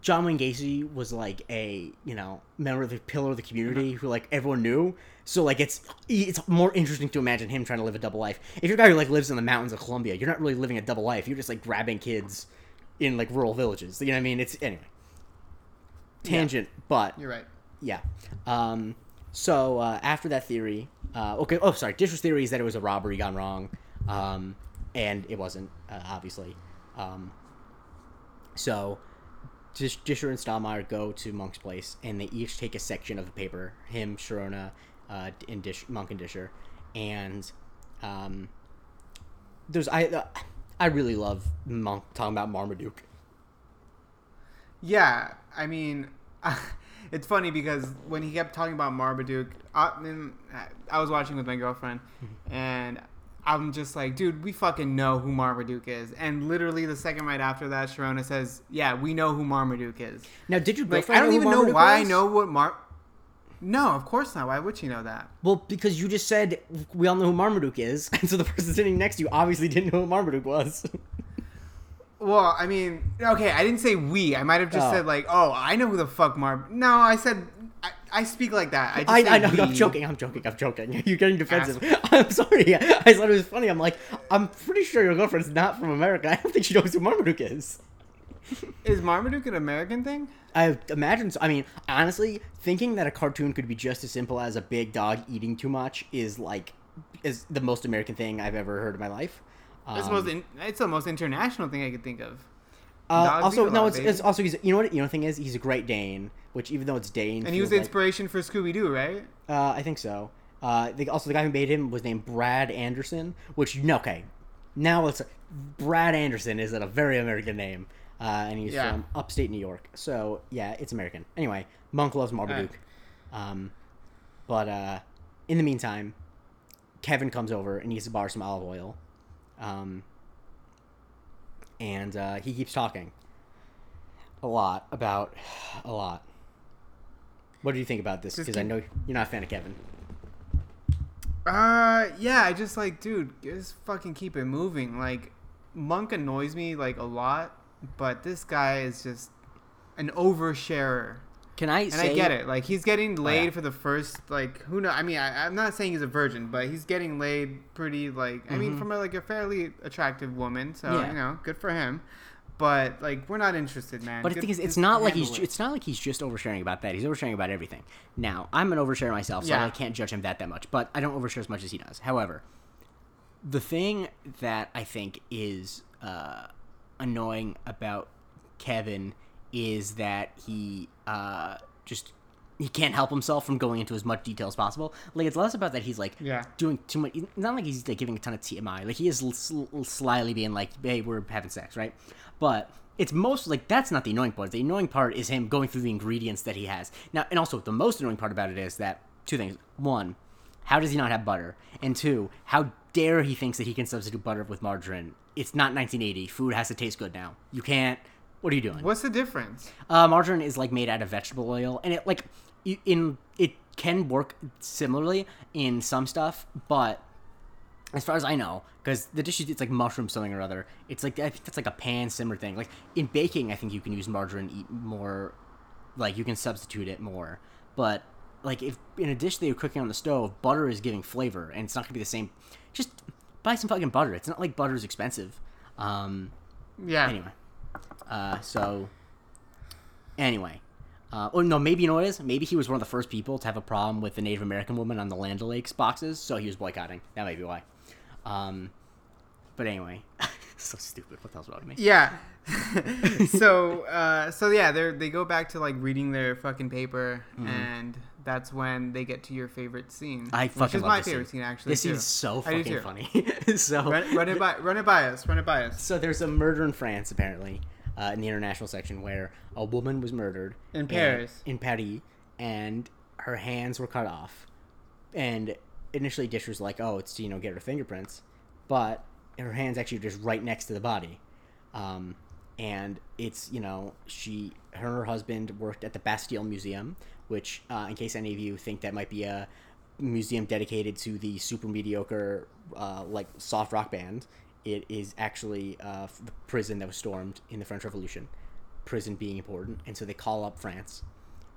John Wayne Gacy was like a you know member of the pillar of the community who like everyone knew. So like it's it's more interesting to imagine him trying to live a double life. If you're a guy who like lives in the mountains of Colombia, you're not really living a double life. You're just like grabbing kids in like rural villages. You know what I mean? It's anyway. Tangent, but You're right. yeah. Um, so uh, after that theory, uh, okay. Oh, sorry. Disher's theory is that it was a robbery gone wrong, um, and it wasn't, uh, obviously. Um, so Dish- Disher and Stottlemeyer go to Monk's place, and they each take a section of the paper. Him, Sharona, uh, and Dish, Monk and Disher, and um, there's I. Uh, I really love Monk talking about Marmaduke. Yeah, I mean, *laughs* it's funny because when he kept talking about Marmaduke, I, I was watching with my girlfriend, Mm-hmm. and I'm just like, dude, we fucking know who Marmaduke is. And literally the second right after that, Sharona says, yeah, we know who Marmaduke is. Now, did you? Like, I don't even know why I know what Mar. No, of course not. Why would she know that? Well, because you just said we all know who Marmaduke is, *laughs* and so the person sitting next to you obviously didn't know who Marmaduke was. *laughs* Well, I mean, okay, I didn't say we. I might have just Oh. said like, oh, I know who the fuck Mar. No, I said I, speak like that. I just I, I know. I'm joking. I'm joking. I'm joking. *laughs* You're getting defensive. *laughs* I'm sorry. *laughs* I thought it was funny. I'm like, I'm pretty sure your girlfriend's not from America. I don't think she knows who Marmaduke is. Is Marmaduke an American thing? I imagine. So. I mean, honestly, thinking that a cartoon could be just as simple as a big dog eating too much is like is the most American thing I've ever heard in my life. It's the Um, most. In, it's the most international thing I could think of. Uh, also, no, it's, it's also he's you know what you know the thing is he's a Great Dane, which even though it's Dane, And he was the like- inspiration for Scooby Doo, right? Uh, I think so. Uh, the, also, the guy who made him was named Brad Anderson, which no, okay. Now it's Brad Anderson is a very American name, uh, and he's Yeah. from upstate New York. So yeah, it's American. Anyway, Monk loves Marmaduke, um, but uh, in the meantime, Kevin comes over and needs to borrow some olive oil, um, and uh, he keeps talking a lot about a lot. What do you think about this? Because I know you're not a fan of Kevin. Uh, yeah. I just like, dude, just fucking keep it moving. Like, Monk annoys me like a lot, but this guy is just an oversharer. Can I And say? I get it. Like he's getting laid yeah. for the first like who know. I mean, I, I'm not saying he's a virgin, but he's getting laid pretty like I mean Mhm. from a, like a fairly attractive woman. So Yeah. you know, good for him. But like we're not interested, man. But the thing is, it's not like he's it. it's not like he's just oversharing about that. He's oversharing about everything. Now, I'm an oversharer myself, so Yeah. I can't judge him that that much. But I don't overshare as much as he does. However, the thing that I think is uh, annoying about Kevin is that he uh, just he can't help himself from going into as much detail as possible. Like it's less about that he's like Yeah. doing too much. Not like he's like giving a ton of TMI. Like he is sl- slyly being like, "Hey, we're having sex," right? But it's most like that's not the annoying part. The annoying part is him going through the ingredients that he has now. And also, the most annoying part about it is that two things: one, how does he not have butter? And two, how dare he thinks that he can substitute butter with margarine? It's not 1980. Food has to taste good now. You can't. What are you doing? What's the difference? Uh, margarine is like made out of vegetable oil, and it like in it can work similarly in some stuff, but as far as I know, because the dish is it's like mushroom something or other. It's like I think that's like a pan simmer thing. Like in baking, I think you can use margarine eat more, like you can substitute it more. But like if in a dish that you're cooking on the stove, butter is giving flavor, and it's not gonna be the same. Just buy some fucking butter. It's not like butter is expensive. Um, Yeah. anyway uh, so anyway uh, oh no maybe you know what it is maybe he was one of the first people to have a problem with the native american woman on the land o'lakes boxes so he was boycotting that might be why um, but anyway *laughs* so stupid. What the hell's wrong with me? Yeah. *laughs* so uh, so yeah, they they go back to like reading their fucking paper, Mhm. and that's when they get to your favorite scene. I which fucking is love my this favorite scene. scene, actually. This too. scene's so fucking funny. *laughs* so Run, run it by run it by us. Run it by us. So there's a murder in France, apparently, uh, in the international section, where a woman was murdered In and- Paris. in Paris, and her hands were cut off. And initially, Dish was like, "Oh, it's to you know get her fingerprints," but her hands actually are just right next to the body. Um, and it's you know she her and her husband worked at the Bastille Museum, which, uh, in case any of you think that might be a museum dedicated to the super mediocre uh, like soft rock band, it is actually uh, the prison that was stormed in the French Revolution. Prison being important, and so they call up France.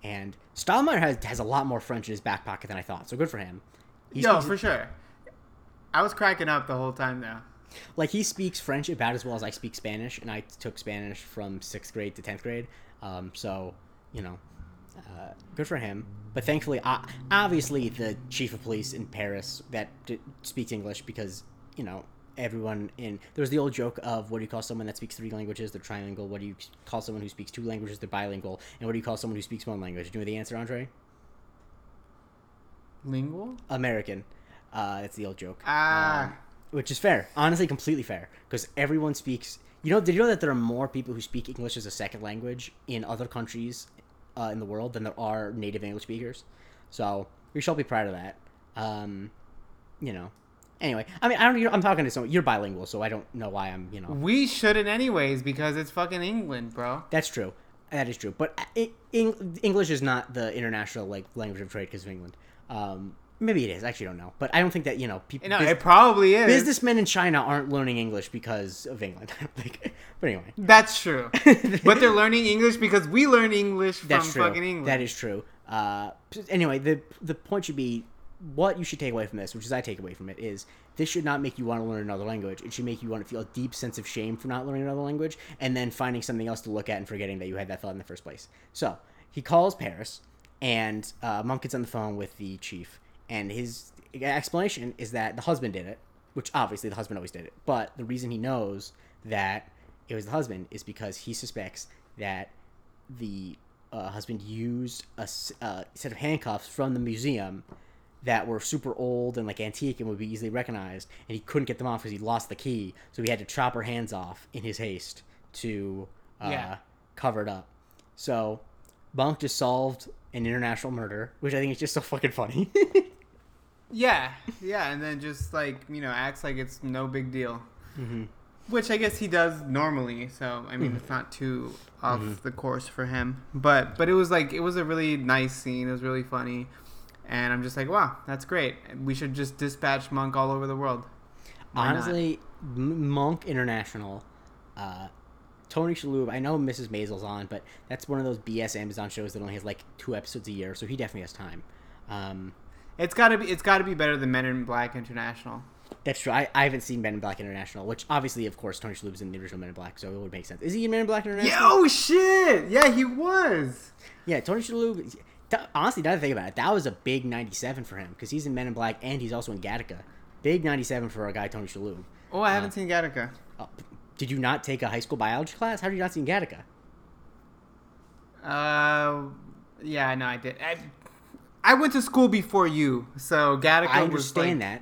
And Stottlemeyer has has a lot more French in his back pocket than I thought, so good for him. He Yo, for sure. I was cracking up the whole time though. like he speaks French about as well as I speak Spanish, and I took Spanish from sixth grade to tenth grade. Um, so you know, uh, good for him. But thankfully, uh, obviously, the chief of police in Paris that d- speaks English because you know everyone in there's the old joke of what do you call someone that speaks three languages? They're trilingual. What do you call someone who speaks two languages? They're bilingual. And what do you call someone who speaks one language? Do you know the answer, Andre? Lingual? American. Uh, that's the old joke. Ah. Um, which is fair. Honestly, completely fair. Because everyone speaks. You know, did you know that there are more people who speak English as a second language in other countries uh, in the world than there are native English speakers? So we shall be proud of that. Um, you know. Anyway, I mean, I don't. you know, I'm talking to someone. You're bilingual, so I don't know why I'm. You know. We shouldn't anyways because it's fucking England, bro. That's true. That is true. But uh, Eng- English is not the international like language of trade because of England. Um, maybe it is. I actually don't know. But I don't think that you know people. No, it probably is. businessmen in China aren't learning English because of England. *laughs* like, but anyway, That's true. *laughs* but they're learning English because we learn English from that's true. fucking England. That is true. Uh, anyway, the the point should be what you should take away from this, which is I take away from it, is this should not make you want to learn another language. It should make you want to feel a deep sense of shame for not learning another language, and then finding something else to look at and forgetting that you had that thought in the first place. So he calls Paris, and uh, Monk gets on the phone with the chief, and his explanation is that the husband did it, which obviously the husband always did it, but the reason he knows that it was the husband is because he suspects that the uh, husband used a uh, set of handcuffs from the museum that were super old and like antique and would be easily recognized, and he couldn't get them off because he lost the key, so he had to chop her hands off in his haste to uh, Yeah. cover it up. So Monk just solved an international murder, which I think is just so fucking funny. *laughs* Yeah, yeah, and then just like you know, acts like it's no big deal. Mhm. Which I guess he does normally. So I mean, Mm-hmm. it's not too off the course for him. But but it was like it was a really nice scene. It was really funny, and I'm just like, wow, that's great. We should just dispatch Monk all over the world. Why? Honestly, M- Monk International, uh, Tony Shalhoub. I know Mrs. Maisel's on, but that's one of those BS Amazon shows that only has like two episodes a year, so he definitely has time. Um, it's gotta be it's gotta be better than Men in Black International. that's true. I, I haven't seen Men in Black International, which obviously, of course, Tony Shalhoub's in the original Men in Black, so it would make sense. Is he in Men in Black International? Yeah, oh shit! Yeah, he was. Yeah, Tony Shalhoub. th- Honestly, now that I think about it, that was a big '97 for him because he's in Men in Black and he's also in Gattaca. Big '97 for a guy Tony Shalhoub. Oh, I haven't seen Gattaca. Uh, did you not take a high school biology class? How did you not see Gattaca? Uh, yeah, no, I did. I, I went to school before you, so Gattaca. I understand like- that,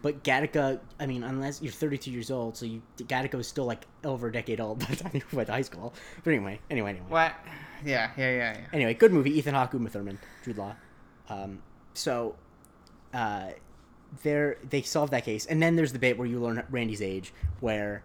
but Gattaca. I mean, unless you're 32 years old, so you Gattaca was still like over a decade old by the time you went to high school. But anyway, anyway, anyway. What? Yeah, yeah, yeah, yeah. Anyway, good movie. Ethan Hawke, Uma Thurman, Jude Law. Um, so, uh, there they solve that case, and then there's the bit where you learn Randy's age, where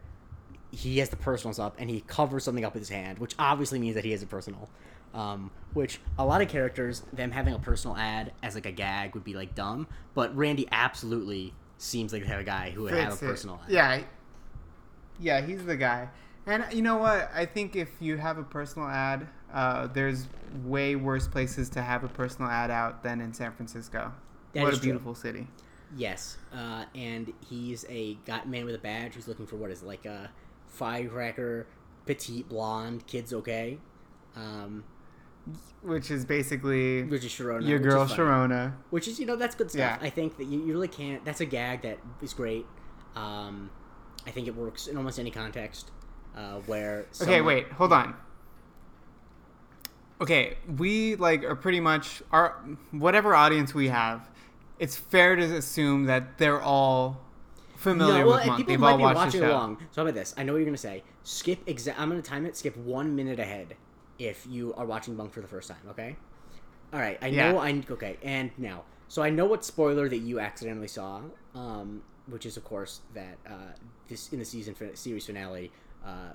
he has the personals up and he covers something up with his hand, which obviously means that he has a personal. Um, which a lot of characters, them having a personal ad as like a gag would be like dumb, but Randy absolutely seems like they have a guy who would have a Fits it. personal ad. Yeah, yeah, he's the guy. And you know what? I think if you have a personal ad, uh, there's way worse places to have a personal ad out than in San Francisco. That what a true. beautiful city. Yes, uh, and he's a got man with a badge who's looking for what is it, like a firecracker, petite blonde, kids okay, um, Which is basically which is Sharona. your which girl is. Sharona. which is you know that's good stuff. Yeah. I think that you, you really can't. That's a gag that is great. Um, I think it works in almost any context uh, where. Okay, wait, hold on. Okay, we like are pretty much our whatever audience we have. It's fair to assume that they're all familiar No, well, with Monk. people They've might all be watched watching along. So how about this? I know what you're gonna say. Skip exact. I'm gonna time it. Skip one minute ahead if you are watching Monk for the first time. Okay. All right. I Yeah. know. I okay. And now, so I know what spoiler that you accidentally saw, um, which is of course that uh, this in the season fin- series finale, uh,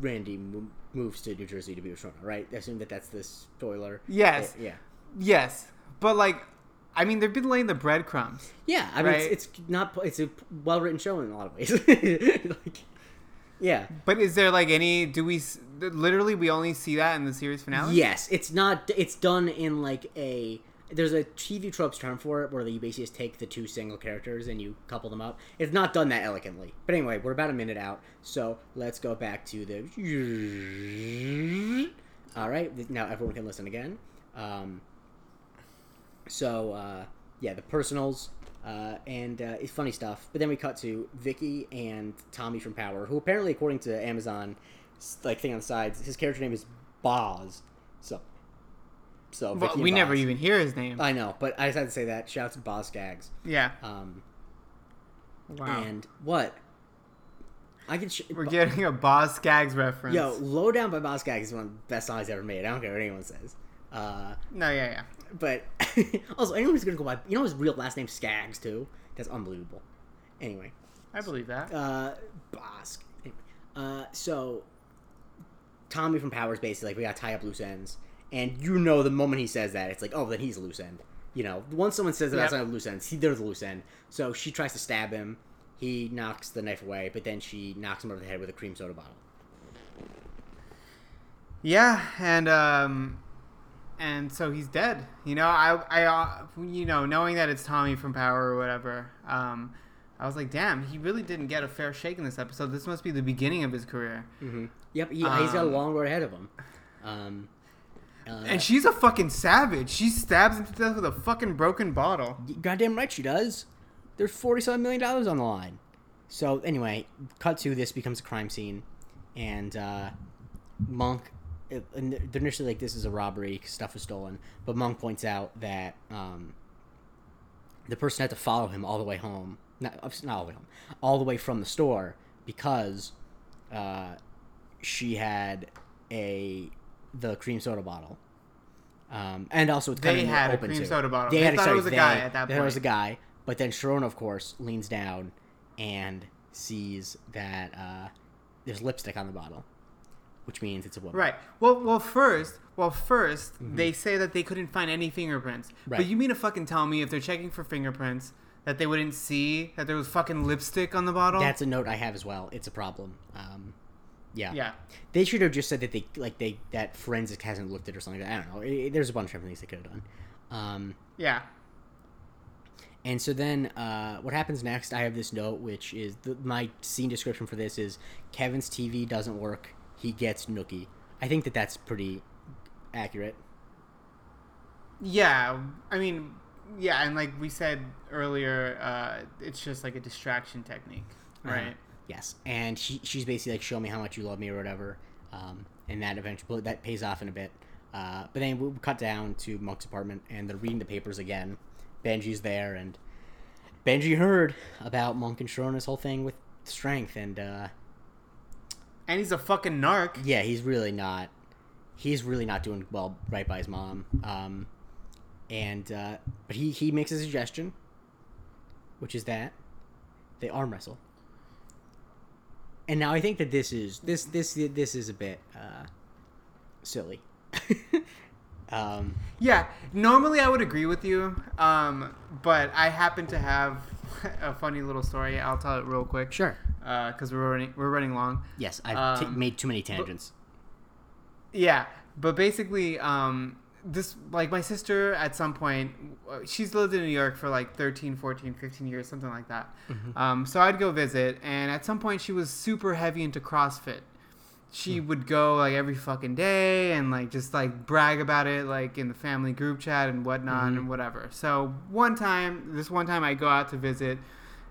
Randy mo- moves to New Jersey to be with Sharona. Right. I assume that that's the spoiler. Yes. Yeah. Yes, but like, I mean, they've been laying the breadcrumbs. Yeah, I mean, Right. it's, it's not. It's a well written show in a lot of ways. *laughs* like, yeah. But is there like any? Do we literally we only see that in the series finale? Yes, it's not. It's done in like a. There's a TV tropes term for it where you basically just take the two single characters and you couple them up. It's not done that elegantly. But anyway, we're about a minute out, so let's go back to the. All right, now everyone can listen again. Um, so uh, yeah, the personals uh, and uh, it's funny stuff. But then we cut to Vicky and Tommy from Power, who apparently, according to Amazon, like thing on the sides, his character name is Boz. So, so Well, and we never even hear his name. I know, but I just had to say that. Shout out to Boz Skaggs. yeah. Um, Wow. And what? I can. Sh- We're getting a Boz Skaggs reference. Yo, "Low Down" by Boz Skaggs is one of the best songs ever made. I don't care what anyone says. Uh, No, yeah, yeah. But *laughs* also, anyone who's gonna go by, you know, his real last name Skaggs too. That's unbelievable. Anyway, I believe that. uh, Bosk. Anyway, uh, so Tommy from Powers basically like we gotta tie up loose ends, and you know the moment he says that, it's like, oh, then he's a loose end. You know, once someone says that Yep. that's not a loose end, he, they're the loose end. So she tries to stab him. He knocks the knife away, but then she knocks him over the head with a cream soda bottle. Yeah, and um, and so he's dead. You know, I I uh, you know knowing that it's Tommy from Power or whatever. Um, I was like, damn, he really didn't get a fair shake in this episode. This must be the beginning of his career. Mm-hmm. Yep, he, he's got a Um, long road ahead of him. Um, uh, And she's a fucking savage. She stabs him to death with a fucking broken bottle. Goddamn right she does. There's forty-seven million dollars on the line. So anyway, cut to this becomes a crime scene, and uh, Monk. and they're initially like this is a robbery. stuff was stolen. But Monk points out that um, the person had to follow him all the way home. Not, not all the way home, all the way from the store because uh, she had a the cream soda bottle. Um, and also it's kind They had a open cream to. soda bottle. They thought it was a guy at that point. it was a guy, but then Sharon, of course, leans down and sees that uh, there's lipstick on the bottle, which means it's a woman. Right. Well, well, first, well, 1st they say that they couldn't find any fingerprints. Right. But you mean to fucking tell me if they're checking for fingerprints that they wouldn't see that there was fucking lipstick on the bottle? That's a note I have as well. It's a problem. Um, yeah. yeah. They should have just said that they like they that forensic hasn't looked at it or something. Like that. I don't know. It- it- there's a bunch of different things they could have done. Um, Yeah. And so then, uh, what happens next? I have this note, which is the, my scene description for this is Kevin's TV doesn't work. He gets Nookie. I think that that's pretty accurate. Yeah. I mean, yeah, and like we said earlier, uh, it's just like a distraction technique, Uh-huh. Yes, and she she's basically like, "Show me how much you love me" or whatever. Um, and that eventually that pays off in a bit. Uh, but then we cut down to Monk's apartment, and they're reading the papers again. Benji's there, and Benji heard about Monk and Sharona's whole thing with strength, and uh, And he's a fucking narc. yeah, he's really not. He's really not doing well right by his mom. Um, and uh, but he he makes a suggestion, which is that they arm wrestle. And now I think that this is this this this is a bit uh, silly. *laughs* um, Yeah, normally I would agree with you, um, but I happen to have *laughs* a funny little story. I'll tell it real quick. sure. Because we're running, we're running long. Yes, I've Um, made too many tangents. Yeah, but basically, um, this like my sister at some point, uh, she's lived in New York for like 13, 14, 15 years, something like that. Um, so I'd go visit, and at some point, she was super heavy into CrossFit. She would go like every fucking day and like just like brag about it like in the family group chat and whatnot and whatever. So one time, this one time I go out to visit,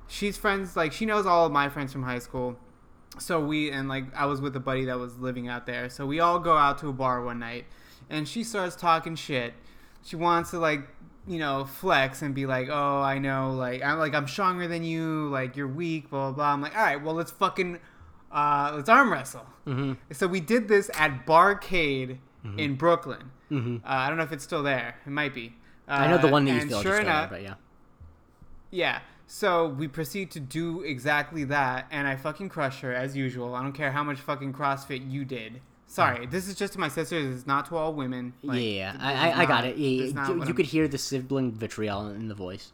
she's friends like she knows all of my friends from high school. So we and like I was with a buddy that was living out there. So we all go out to a bar one night, and she starts talking shit. She wants to like you know flex and be like, oh I know like I'm like I'm stronger than you. Like you're weak. Blah blah blah. I'm like all right, well let's fucking uh, let's arm wrestle. Mm-hmm. So we did this at Barcade in Brooklyn. Mm-hmm. Uh, I don't know if it's still there. It might be. Uh, I know the one that you feel sure enough, but yeah. yeah. So we proceed to do exactly that, and I fucking crush her as usual. I don't care how much fucking CrossFit you did. Sorry, this is just to my sisters. It's not to all women. Like, yeah, yeah, this I, is I, I got it. Yeah, yeah. You, what you I'm- could hear the sibling vitriol in the voice.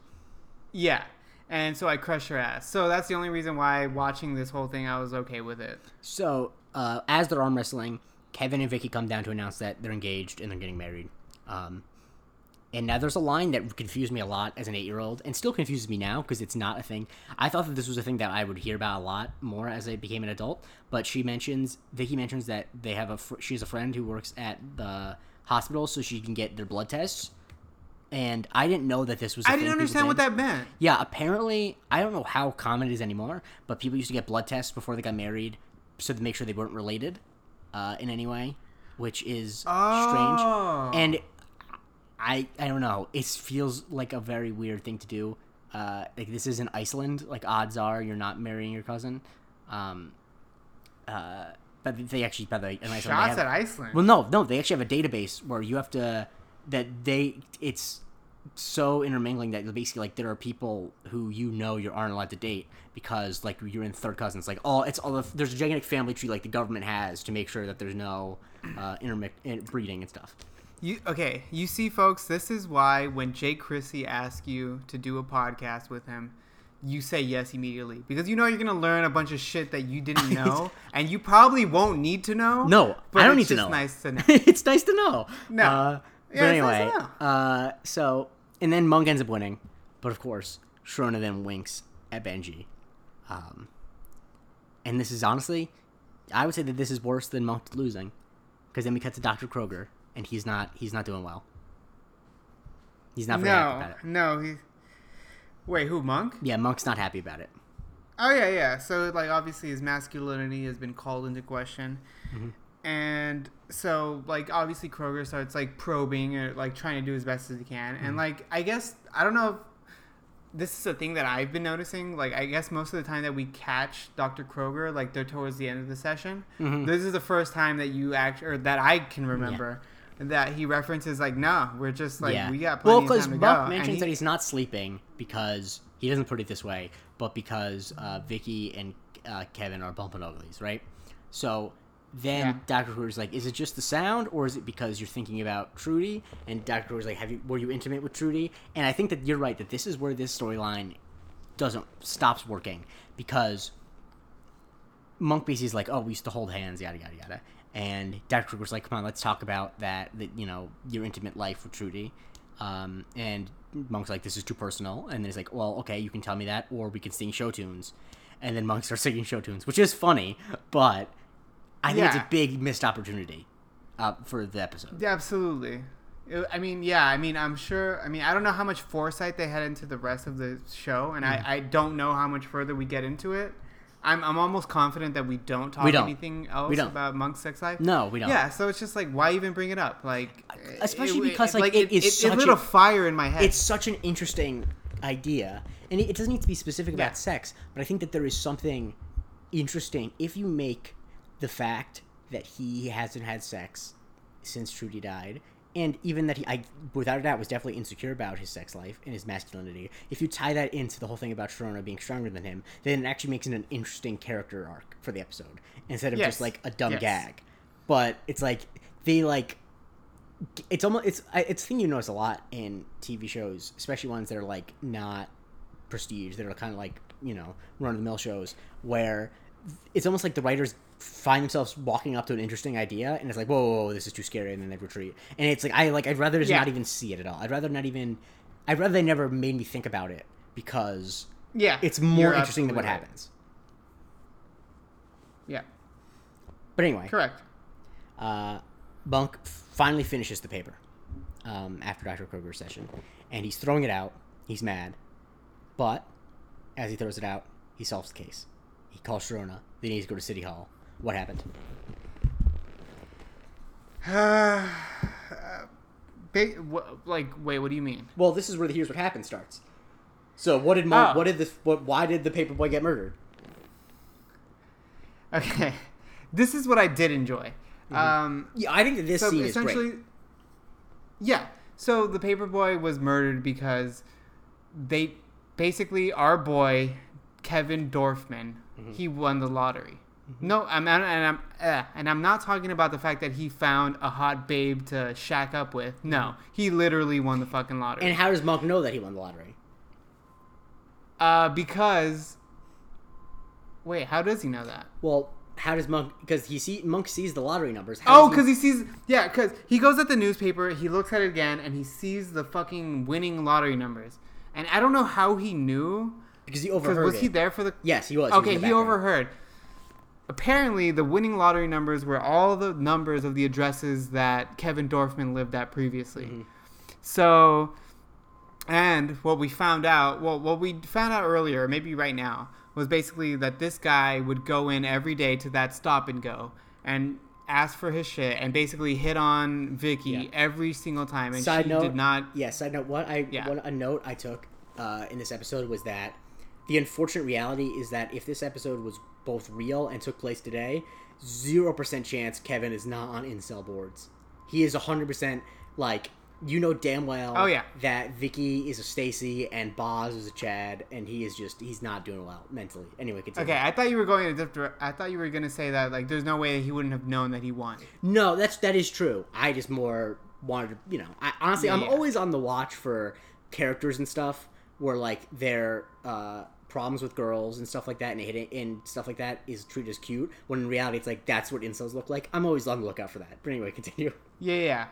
Yeah, and so I crush her ass. So that's the only reason why watching this whole thing, I was okay with it. So, uh, as they're arm wrestling, Kevin and Vicky come down to announce that they're engaged and they're getting married. Um, and now there's a line that confused me a lot as an eight year old and still confuses me now because it's not a thing. I thought that this was a thing that I would hear about a lot more as I became an adult. But she mentions, Vicky mentions that they have a, fr- she has a friend who works at the hospital so she can get their blood tests. And I didn't know that this was. I I didn't understand what that meant. yeah, apparently, I don't know how common it is anymore, but people used to get blood tests before they got married, so to make sure they weren't related uh, in any way, which is Oh. strange. And I, I don't know. It feels like a very weird thing to do. Uh, like this is in Iceland. Like odds are you're not marrying your cousin. Um, uh, but they actually, by the way, in Iceland, Shots have- at Iceland. well, no, no, they actually have a database where you have to that they it's so intermingling that basically like there are people who you know you aren't allowed to date because like you're in third cousins like all it's all of, there's a gigantic family tree like the government has to make sure that there's no uh, intermix breeding and stuff. You okay? You see, folks, this is why when Jake Christie asks you to do a podcast with him, you say yes immediately because you know you're gonna learn a bunch of shit that you didn't *laughs* know, and you probably won't need to know. No, but I don't need to know. Nice to *laughs* know. it's nice to know. No. Uh, Yeah, but nice anyway, to uh, so and then Monk ends up winning, but of course Sharona then winks at Benji, um, and this is honestly, I would say that this is worse than Monk losing, because then we cut to Doctor Kroger and he's not he's not doing well. He's not very happy no, about it. no. He. Wait, who? Monk? Yeah, Monk's not happy about it. Oh yeah, yeah. So like obviously his masculinity has been called into question. Mm-hmm. And so like obviously Kroger starts like probing or like trying to do as best as he can. Mm-hmm. And like I guess I don't know if this is a thing that I've been noticing. Like I guess most of the time that we catch Dr. Kroger, like they're towards the end of the session. Mhm. This is the first time that you act or that I can remember that he references like, no, we're just like yeah. we got plenty of because time to Monk go. Mentions he- that he's not sleeping because he doesn't put it this way, but because uh, Vicky and uh, Kevin are bumping uglies, right? So then Yeah. Doctor Who's like, "Is it just the sound, or is it because you're thinking about Trudy?" And Doctor Who's like, "Have you were you intimate with Trudy?" And I think that you're right that this is where this storyline doesn't stops working because Monk is like, "Oh, we used to hold hands, yada yada yada," and Dr. was like, "Come on, let's talk about that. That you know, your intimate life with Trudy." Um, and Monk's like, "This is too personal," and then he's like, "Well, okay, you can tell me that, or we can sing show tunes." And then Monk *laughs* starts singing show tunes, which is funny, but I think it's a big missed opportunity uh, for the episode. Yeah, absolutely. I mean, yeah. I mean, I'm sure. I mean, I don't know how much foresight they had into the rest of the show, and Mm. I, I don't know how much further we get into it. I'm, I'm almost confident that we don't talk We don't. anything else don't. about Monk's sex life. No, we don't. Yeah, so it's just like, why even bring it up? Like, uh, Especially because, like, it it, is it, such it lit a, a- fire in my head. it's such an interesting idea and it, it doesn't need to be specific Yeah. about sex but i think that there is something interesting if you make the fact that he hasn't had sex since trudy died and even that he I, without a doubt was definitely insecure about his sex life and his masculinity if you tie that into the whole thing about Sharona being stronger than him then it actually makes it an interesting character arc for the episode instead of Yes. just like a dumb Yes. gag but it's like they like it's almost it's it's a thing you notice a lot in TV shows, especially ones that are like not prestige, that are kind of like you know run of the mill shows, where it's almost like the writers find themselves walking up to an interesting idea and it's like whoa, whoa, whoa this is too scary and then they retreat and it's like I like I'd rather just Yeah. not even see it at all. I'd rather not even. I'd rather they never made me think about it because yeah, it's more interesting than what right. happens. Yeah, But anyway, correct. uh, Monk finally finishes the paper um, after Dr. Kroger's session, and he's throwing it out. He's mad, but As he throws it out, he solves the case. He calls Sharona. They need to go to City Hall. What happened? *sighs* Ba- wha- like, wait, what do you mean? Well, this is where the here's what happened starts. So what did Monk, Oh. what did the what why did the paperboy get murdered? Okay, *laughs* this is what I did enjoy. Um, Yeah, I think that this so scene is essentially, great. yeah. So the paperboy was murdered because they basically our boy Kevin Dorfman Mm-hmm. he won the lottery. No, I'm and I'm uh, and I'm not talking about the fact that he found a hot babe to shack up with. No, he literally won the fucking lottery. Mm-hmm. And how does Monk know that he won the lottery? uh, because wait, how does he know that? Well, how does Monk? Because he see Monk sees the lottery numbers. How Oh, because he sees, yeah, because he goes at the newspaper, he looks at it again, and he sees the fucking winning lottery numbers. And I don't know how he knew, because he overheard was it. he there for the? Yes, he was. Okay, was he overheard. Apparently, the winning lottery numbers were all the numbers of the addresses that Kevin Dorfman lived at previously. Mm-hmm. So, and what we found out, well, what we found out earlier, maybe right now, was basically that this guy would go in every day to that stop and go and ask for his shit and basically hit on Vicky Yeah. every single time, and Side she note, did not. Yeah, side note. What I Yeah. what a note I took uh, in this episode was that the unfortunate reality is that if this episode was both real and took place today, zero percent chance Kevin is not on incel boards. He is hundred percent like you know damn well. Oh, yeah. that Vicky is a Stacy and Boz is a Chad, and he is just he's not doing well mentally. Anyway, continue. Okay, I thought you were going a different. I thought you were gonna say that like there's no way he wouldn't have known that he won. No, that's that is true. I just more wanted to, you know. I honestly, Yeah, I'm yeah. always on the watch for characters and stuff where like their uh, problems with girls and stuff like that, and hitting and stuff like that is treated as cute. When in reality, it's like that's what incels look like. I'm always on the lookout for that. But anyway, *laughs* continue. Yeah, yeah,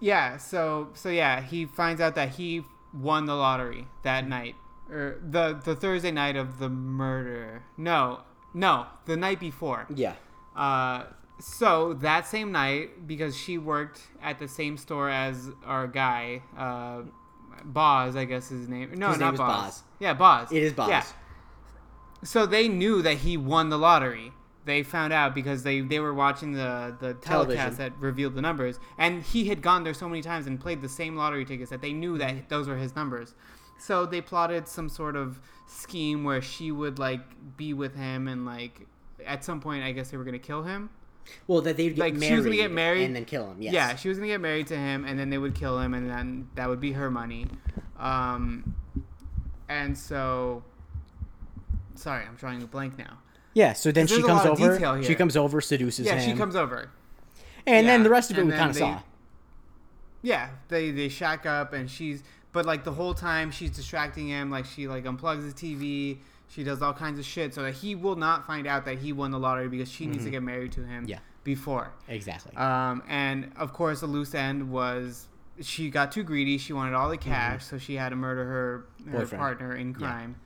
yeah. So, so yeah, he finds out that he won the lottery that night, or the the Thursday night of the murder. No, no, the night before. Yeah. Uh, so that same night, because she worked at the same store as our guy, uh, Boz, I guess his name. No, His not name Boz. Boz. Yeah, Boz. It is Boz. Yeah. So they knew that he won the lottery. They found out because they, they were watching the, the telecast Television. that revealed the numbers. And he had gone there so many times and played the same lottery tickets that they knew that those were his numbers. So they plotted some sort of scheme where she would like be with him and like at some point I guess they were gonna kill him. Well, that they'd get Like, married. she was gonna get married? and then kill him. Yes. Yeah, she was gonna get married to him, and then they would kill him, and then that would be her money. Um, and so, sorry, I'm drawing a blank now. Yeah. So then she comes over. She comes over, seduces Yeah, him. Yeah, she comes over. and then the rest of it and we kind of saw. Yeah, they they shack up, and she's but like the whole time she's distracting him. Like she like unplugs his TV. She does all kinds of shit so that he will not find out that he won the lottery because she needs to get married to him. Mm-hmm. Yeah. Before. Exactly. Um, and of course, the loose end was she got too greedy. She wanted all the Mm-hmm. cash, so she had to murder her, her Boyfriend. partner in crime.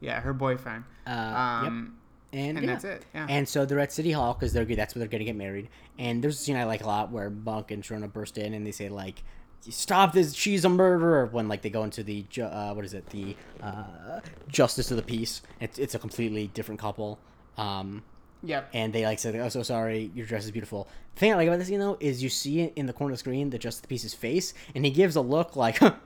Yeah, her boyfriend. uh, yep. Um, And, and yeah. that's it. Yeah. And so they're at City Hall because they're that's where they're gonna get married. And there's a scene I like a lot where Monk and Sharona burst in and they say like, "Stop this! She's a murderer!" When like they go into the ju- uh, what is it? The uh, Justice of the Peace. It's it's a completely different couple. Um, yep. and they like said, "Oh, so sorry. Your dress is beautiful." The thing I like about this scene though is you see it in the corner of the screen the Justice of the Peace's face, and he gives a look like, *laughs* "Oh,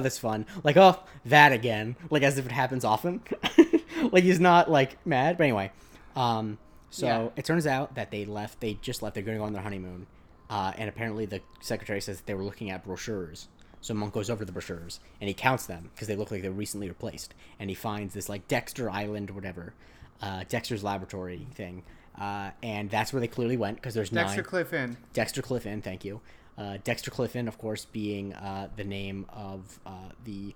that's fun." Like, "Oh, that again," like as if it happens often. *laughs* like he's not like mad, but anyway. Um, so Yeah. it turns out that they left. They just left. They're going to go on their honeymoon, uh, and apparently the secretary says that they were looking at brochures. So Monk goes over the brochures and he counts them because they look like they're recently replaced, and he finds this like Dexter Island, or whatever, uh, Dexter's laboratory thing, uh, and that's where they clearly went because there's Dexter nine. Cliff Inn. Dexter Cliffin, thank you. Uh, Dexter Cliffin, of course, being uh, the name of uh, the.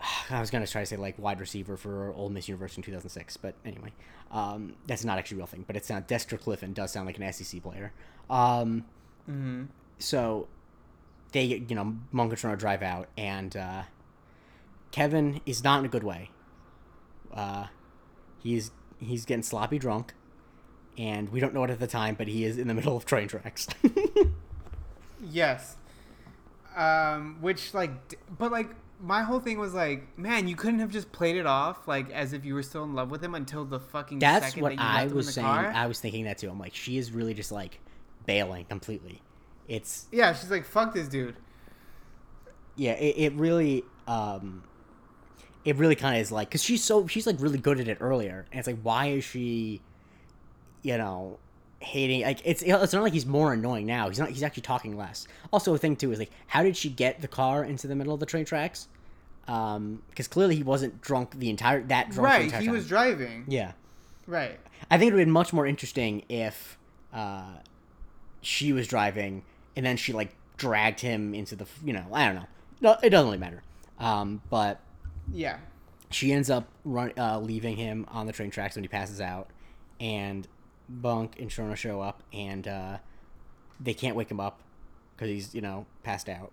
*sighs* I was gonna try to say like wide receiver for Ole Miss University in 2006, but anyway, um, that's not actually a real thing. But it's not Dexter Cliffin does sound like an SEC player. Um, Mm-hmm. so they, you know, Monk and Sharona drive out, and uh, Kevin is not in a good way. Uh, he's he's getting sloppy drunk, and we don't know it at the time, but he is in the middle of train tracks. *laughs* Yes. Um, which like, but like, my whole thing was like, man, you couldn't have just played it off like as if you were still in love with him until the fucking. That's second what that you I left him in was saying. car. I was thinking that too. I'm like, she is really just like bailing completely. It's Yeah, she's like, fuck this dude. yeah, it, it really um it really kind of is like because she's so she's like really good at it earlier and it's like why is she you know hating like it's it's not like he's more annoying now he's not he's actually talking less also a thing too is like how did she get the car into the middle of the train tracks um because clearly he wasn't drunk the entire that drunk the Right, he time. was driving. yeah Right. I think it would have been much more interesting if uh, she was driving and then she like dragged him into the you know I don't know no it doesn't really matter um, but Yeah. she ends up run uh, leaving him on the train tracks when he passes out and Monk and Sharona show up and uh, they can't wake him up because he's you know passed out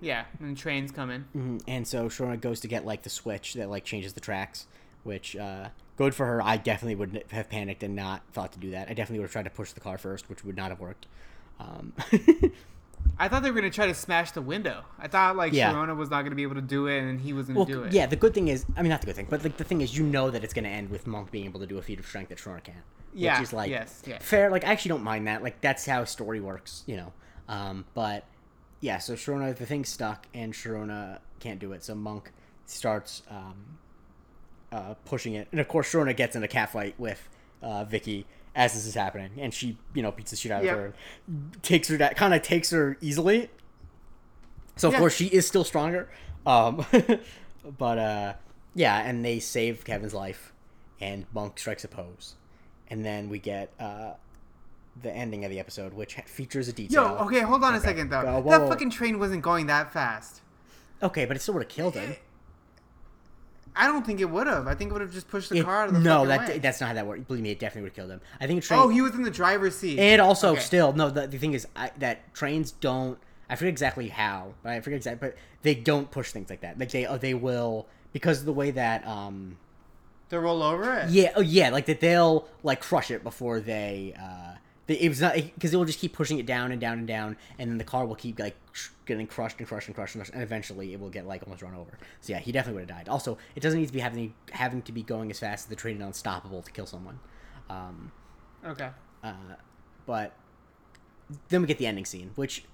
Yeah. And trains coming. Mhm. and so Sharona goes to get like the switch that like changes the tracks which uh, good for her I definitely would have panicked and not thought to do that I definitely would have tried to push the car first which would not have worked um, *laughs* I thought they were gonna try to smash the window. I thought like Yeah. Sharona was not gonna be able to do it, and he was gonna well do it. yeah the good thing is I mean not the good thing but like the thing is you know that it's going to end with Monk being able to do a feat of strength that Sharona can't Yeah, which is like yes, yes. fair like I actually don't mind that like that's how story works you know um, but yeah so Sharona the thing's stuck and Sharona can't do it so Monk starts um, uh, pushing it and of course Sharona gets in a cat fight with uh, Vicky as this is happening and she you know beats the shit out Yep. of her and takes her that kind of takes her easily so of Yeah. course she is still stronger um, *laughs* but uh, yeah and they save Kevin's life and Monk strikes a pose and then we get uh, the ending of the episode, which features a detail. Yo, okay, hold on a second though. Go- whoa, that whoa. fucking train wasn't going that fast. Okay, but it still would have killed him. I don't think it would have. I think it would have just pushed the It- car out of the no, that way. that's not how that works. Believe me, it definitely would have killed him. I think train. Oh, he was in the driver's seat. and also Okay. still no. The, the thing is I, that trains don't. I forget exactly how, but I forget exactly. But they don't push things like that. Like they uh, they will because of the way that um to roll over it. yeah oh yeah like that they'll like crush it before they uh they, it was not because it will just keep pushing it down and down and down and then the car will keep like getting crushed and crushed and crushed and, crushed, and eventually it will get like almost run over. So yeah he definitely would have died. Also it doesn't need to be having having to be going as fast as the train is unstoppable to kill someone. Um Okay. uh but then we get the ending scene which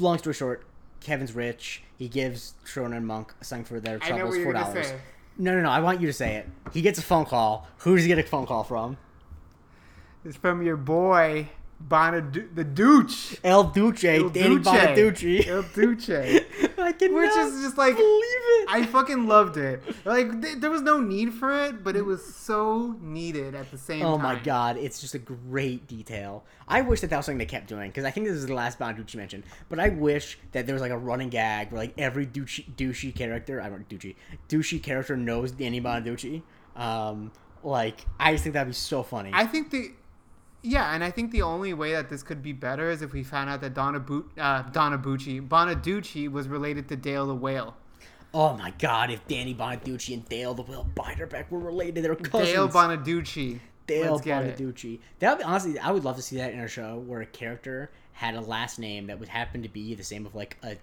long story short kevin's rich. He gives Sharona and monk something for their troubles four dollars. no no no i want you to say it. He gets a phone call. Who does he get a phone call from It's from your boy Bonadu- the Dooch. El Duce, Il Danny Duce. Bonaduce. Il Duce. *laughs* I cannot Which is just like believe it. I fucking loved it. Like th- there was no need for it, but it was so needed at the same oh time. my god, it's just a great detail. I wish that that was something they kept doing because I think this is the last Bonaduce mentioned. But I wish that there was like a running gag where like every douchey character, I don't douchey, douchey character knows Danny Bonaduce. Um, like I just think that'd be so funny. I think the yeah, and I think the only way that this could be better is if we found out that Donna Bu- uh, Donna Bucci, Bonaduce was related to Dale the Whale. oh my god, if Danny Bonaduce and Dale the Will Biederbeck were related, they're cousins. Dale Bonaduce. Dale Let's. Bonaduce. That would be honestly, I would love to see that in a show where a character had a last name that would happen to be the same of like a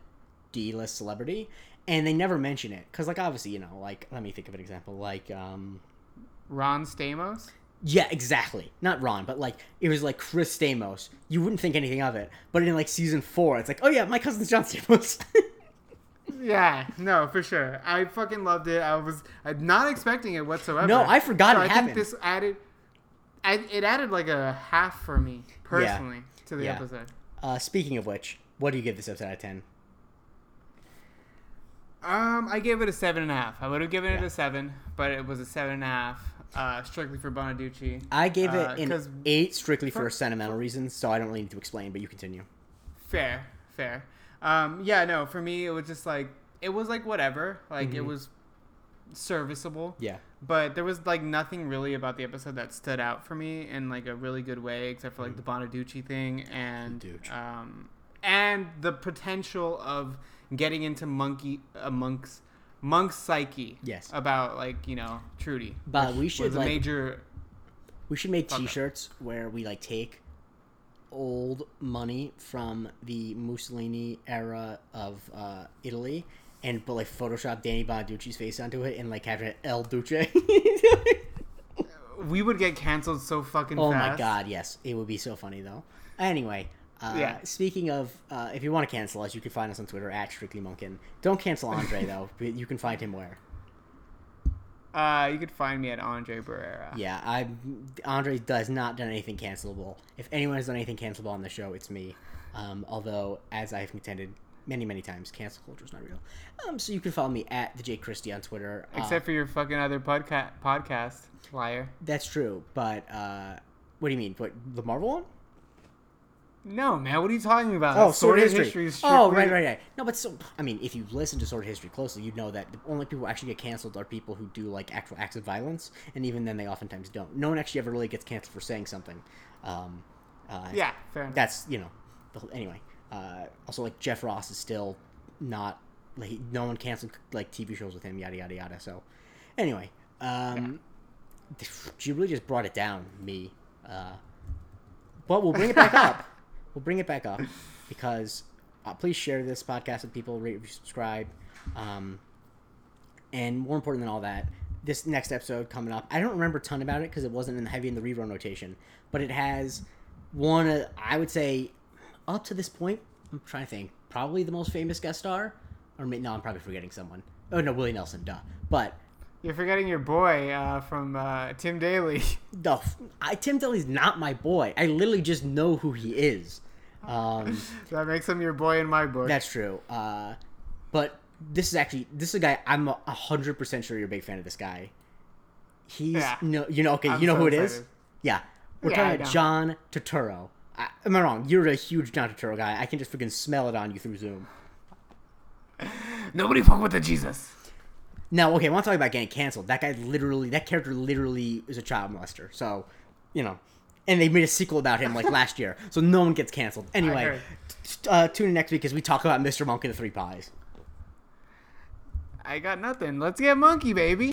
D-list celebrity, and they never mention it because, like, obviously, you know, like, let me think of an example, like, um, Ron Stamos. Yeah, exactly, not Ron, but like, it was like Chris Stamos. You wouldn't think anything of it, but in like season four, it's like, oh yeah, my cousin's John Stamos. *laughs* Yeah, no, for sure. I fucking loved it. I was I'm not expecting it whatsoever. No, I forgot So it I happened. think this added, I, it added like a half for me personally to the Yeah. episode. uh, speaking of which, what do you give this episode out of ten? Um, I gave it a seven and a half. I would have given it a seven, but it was a seven and a half, uh, strictly for Bonaduce. I gave Uh, it 'cause- an eight strictly for for- sentimental reasons, so I don't really need to explain, but you continue. Fair, fair. Um, yeah, no, for me it was just like it was like whatever, like it Mhm. was serviceable, Yeah. but there was like nothing really about the episode that stood out for me in like a really good way, except for like the Bonaduce thing and um, and the potential of getting into monkey uh, monk's psyche. Yes. about like you know Trudy. But we should, like- major. We should make. T-shirts where we like take old money from the Mussolini era of uh, Italy and put like Photoshop Danny Bonaduce's face onto it and like have it El Duce. *laughs* We would get canceled so fucking oh fast. my god, yes, it would be so funny though. Anyway. Uh, Yeah. Speaking of, uh, if you want to cancel us, you can find us on Twitter at Strictly Monkin. Don't cancel Andre *laughs* though. but You can find him where. Uh, you could find me at Andre Barrera. Yeah, I Andre does not done anything cancelable. If anyone has done anything cancelable on the show, it's me. Um, although, as I've contended many, many times, cancel culture is not real. Um, so you can follow me at the Jake Christie on Twitter. Uh, Except for your fucking other podca- podcast, liar. that's true, but uh, what do you mean? What the Marvel one? No, man. What are you talking about? Oh, Sword Sword History. is oh, right, right, right. No, but so I mean, if you listen to Sword History closely, you'd know that the only people who actually get canceled are people who do like actual acts of violence, and even then, they oftentimes don't. No one actually ever really gets canceled for saying something. Um, uh, Yeah, fair enough. that's you know the whole, anyway uh, also like jeff ross is still not like no one canceled like tv shows with him yada yada yada so anyway um she *sighs* really just brought it down me uh, but we'll bring it back up we'll bring it back up because uh, please share this podcast with people rate subscribe um, and more important than all that this next episode coming up i don't remember a ton about it because it wasn't in the heavy in the rerun rotation but it has one uh, i would say up to this point i'm trying to think probably the most famous guest star or no i'm probably forgetting someone. Oh no willie nelson duh. But You're forgetting your boy uh, from uh, Tim Daly. *laughs* the I, tim daly's not my boy i literally just know who he is um, *laughs* that makes him your boy in my book. That's true. Uh, but this is actually this is a guy I'm a hundred percent sure you're a big fan of. This guy. He's Yeah. no, you know, okay, I'm you know so who it is. excited. Yeah, we're Yeah, talking about. John Turturro. I, am I wrong? You're a huge John Turturro guy. I can just freaking smell it on you through Zoom. *laughs* Nobody fuck with the Jesus. Now, okay, I want to talk about getting canceled. That guy literally, that character literally is a child molester. So, you know, and they made a sequel about him like last year. So no one gets canceled. Anyway, t- uh, tune in next week as we talk about Mr. Monk and the Three Pies. I got nothing. Let's get monkey, baby.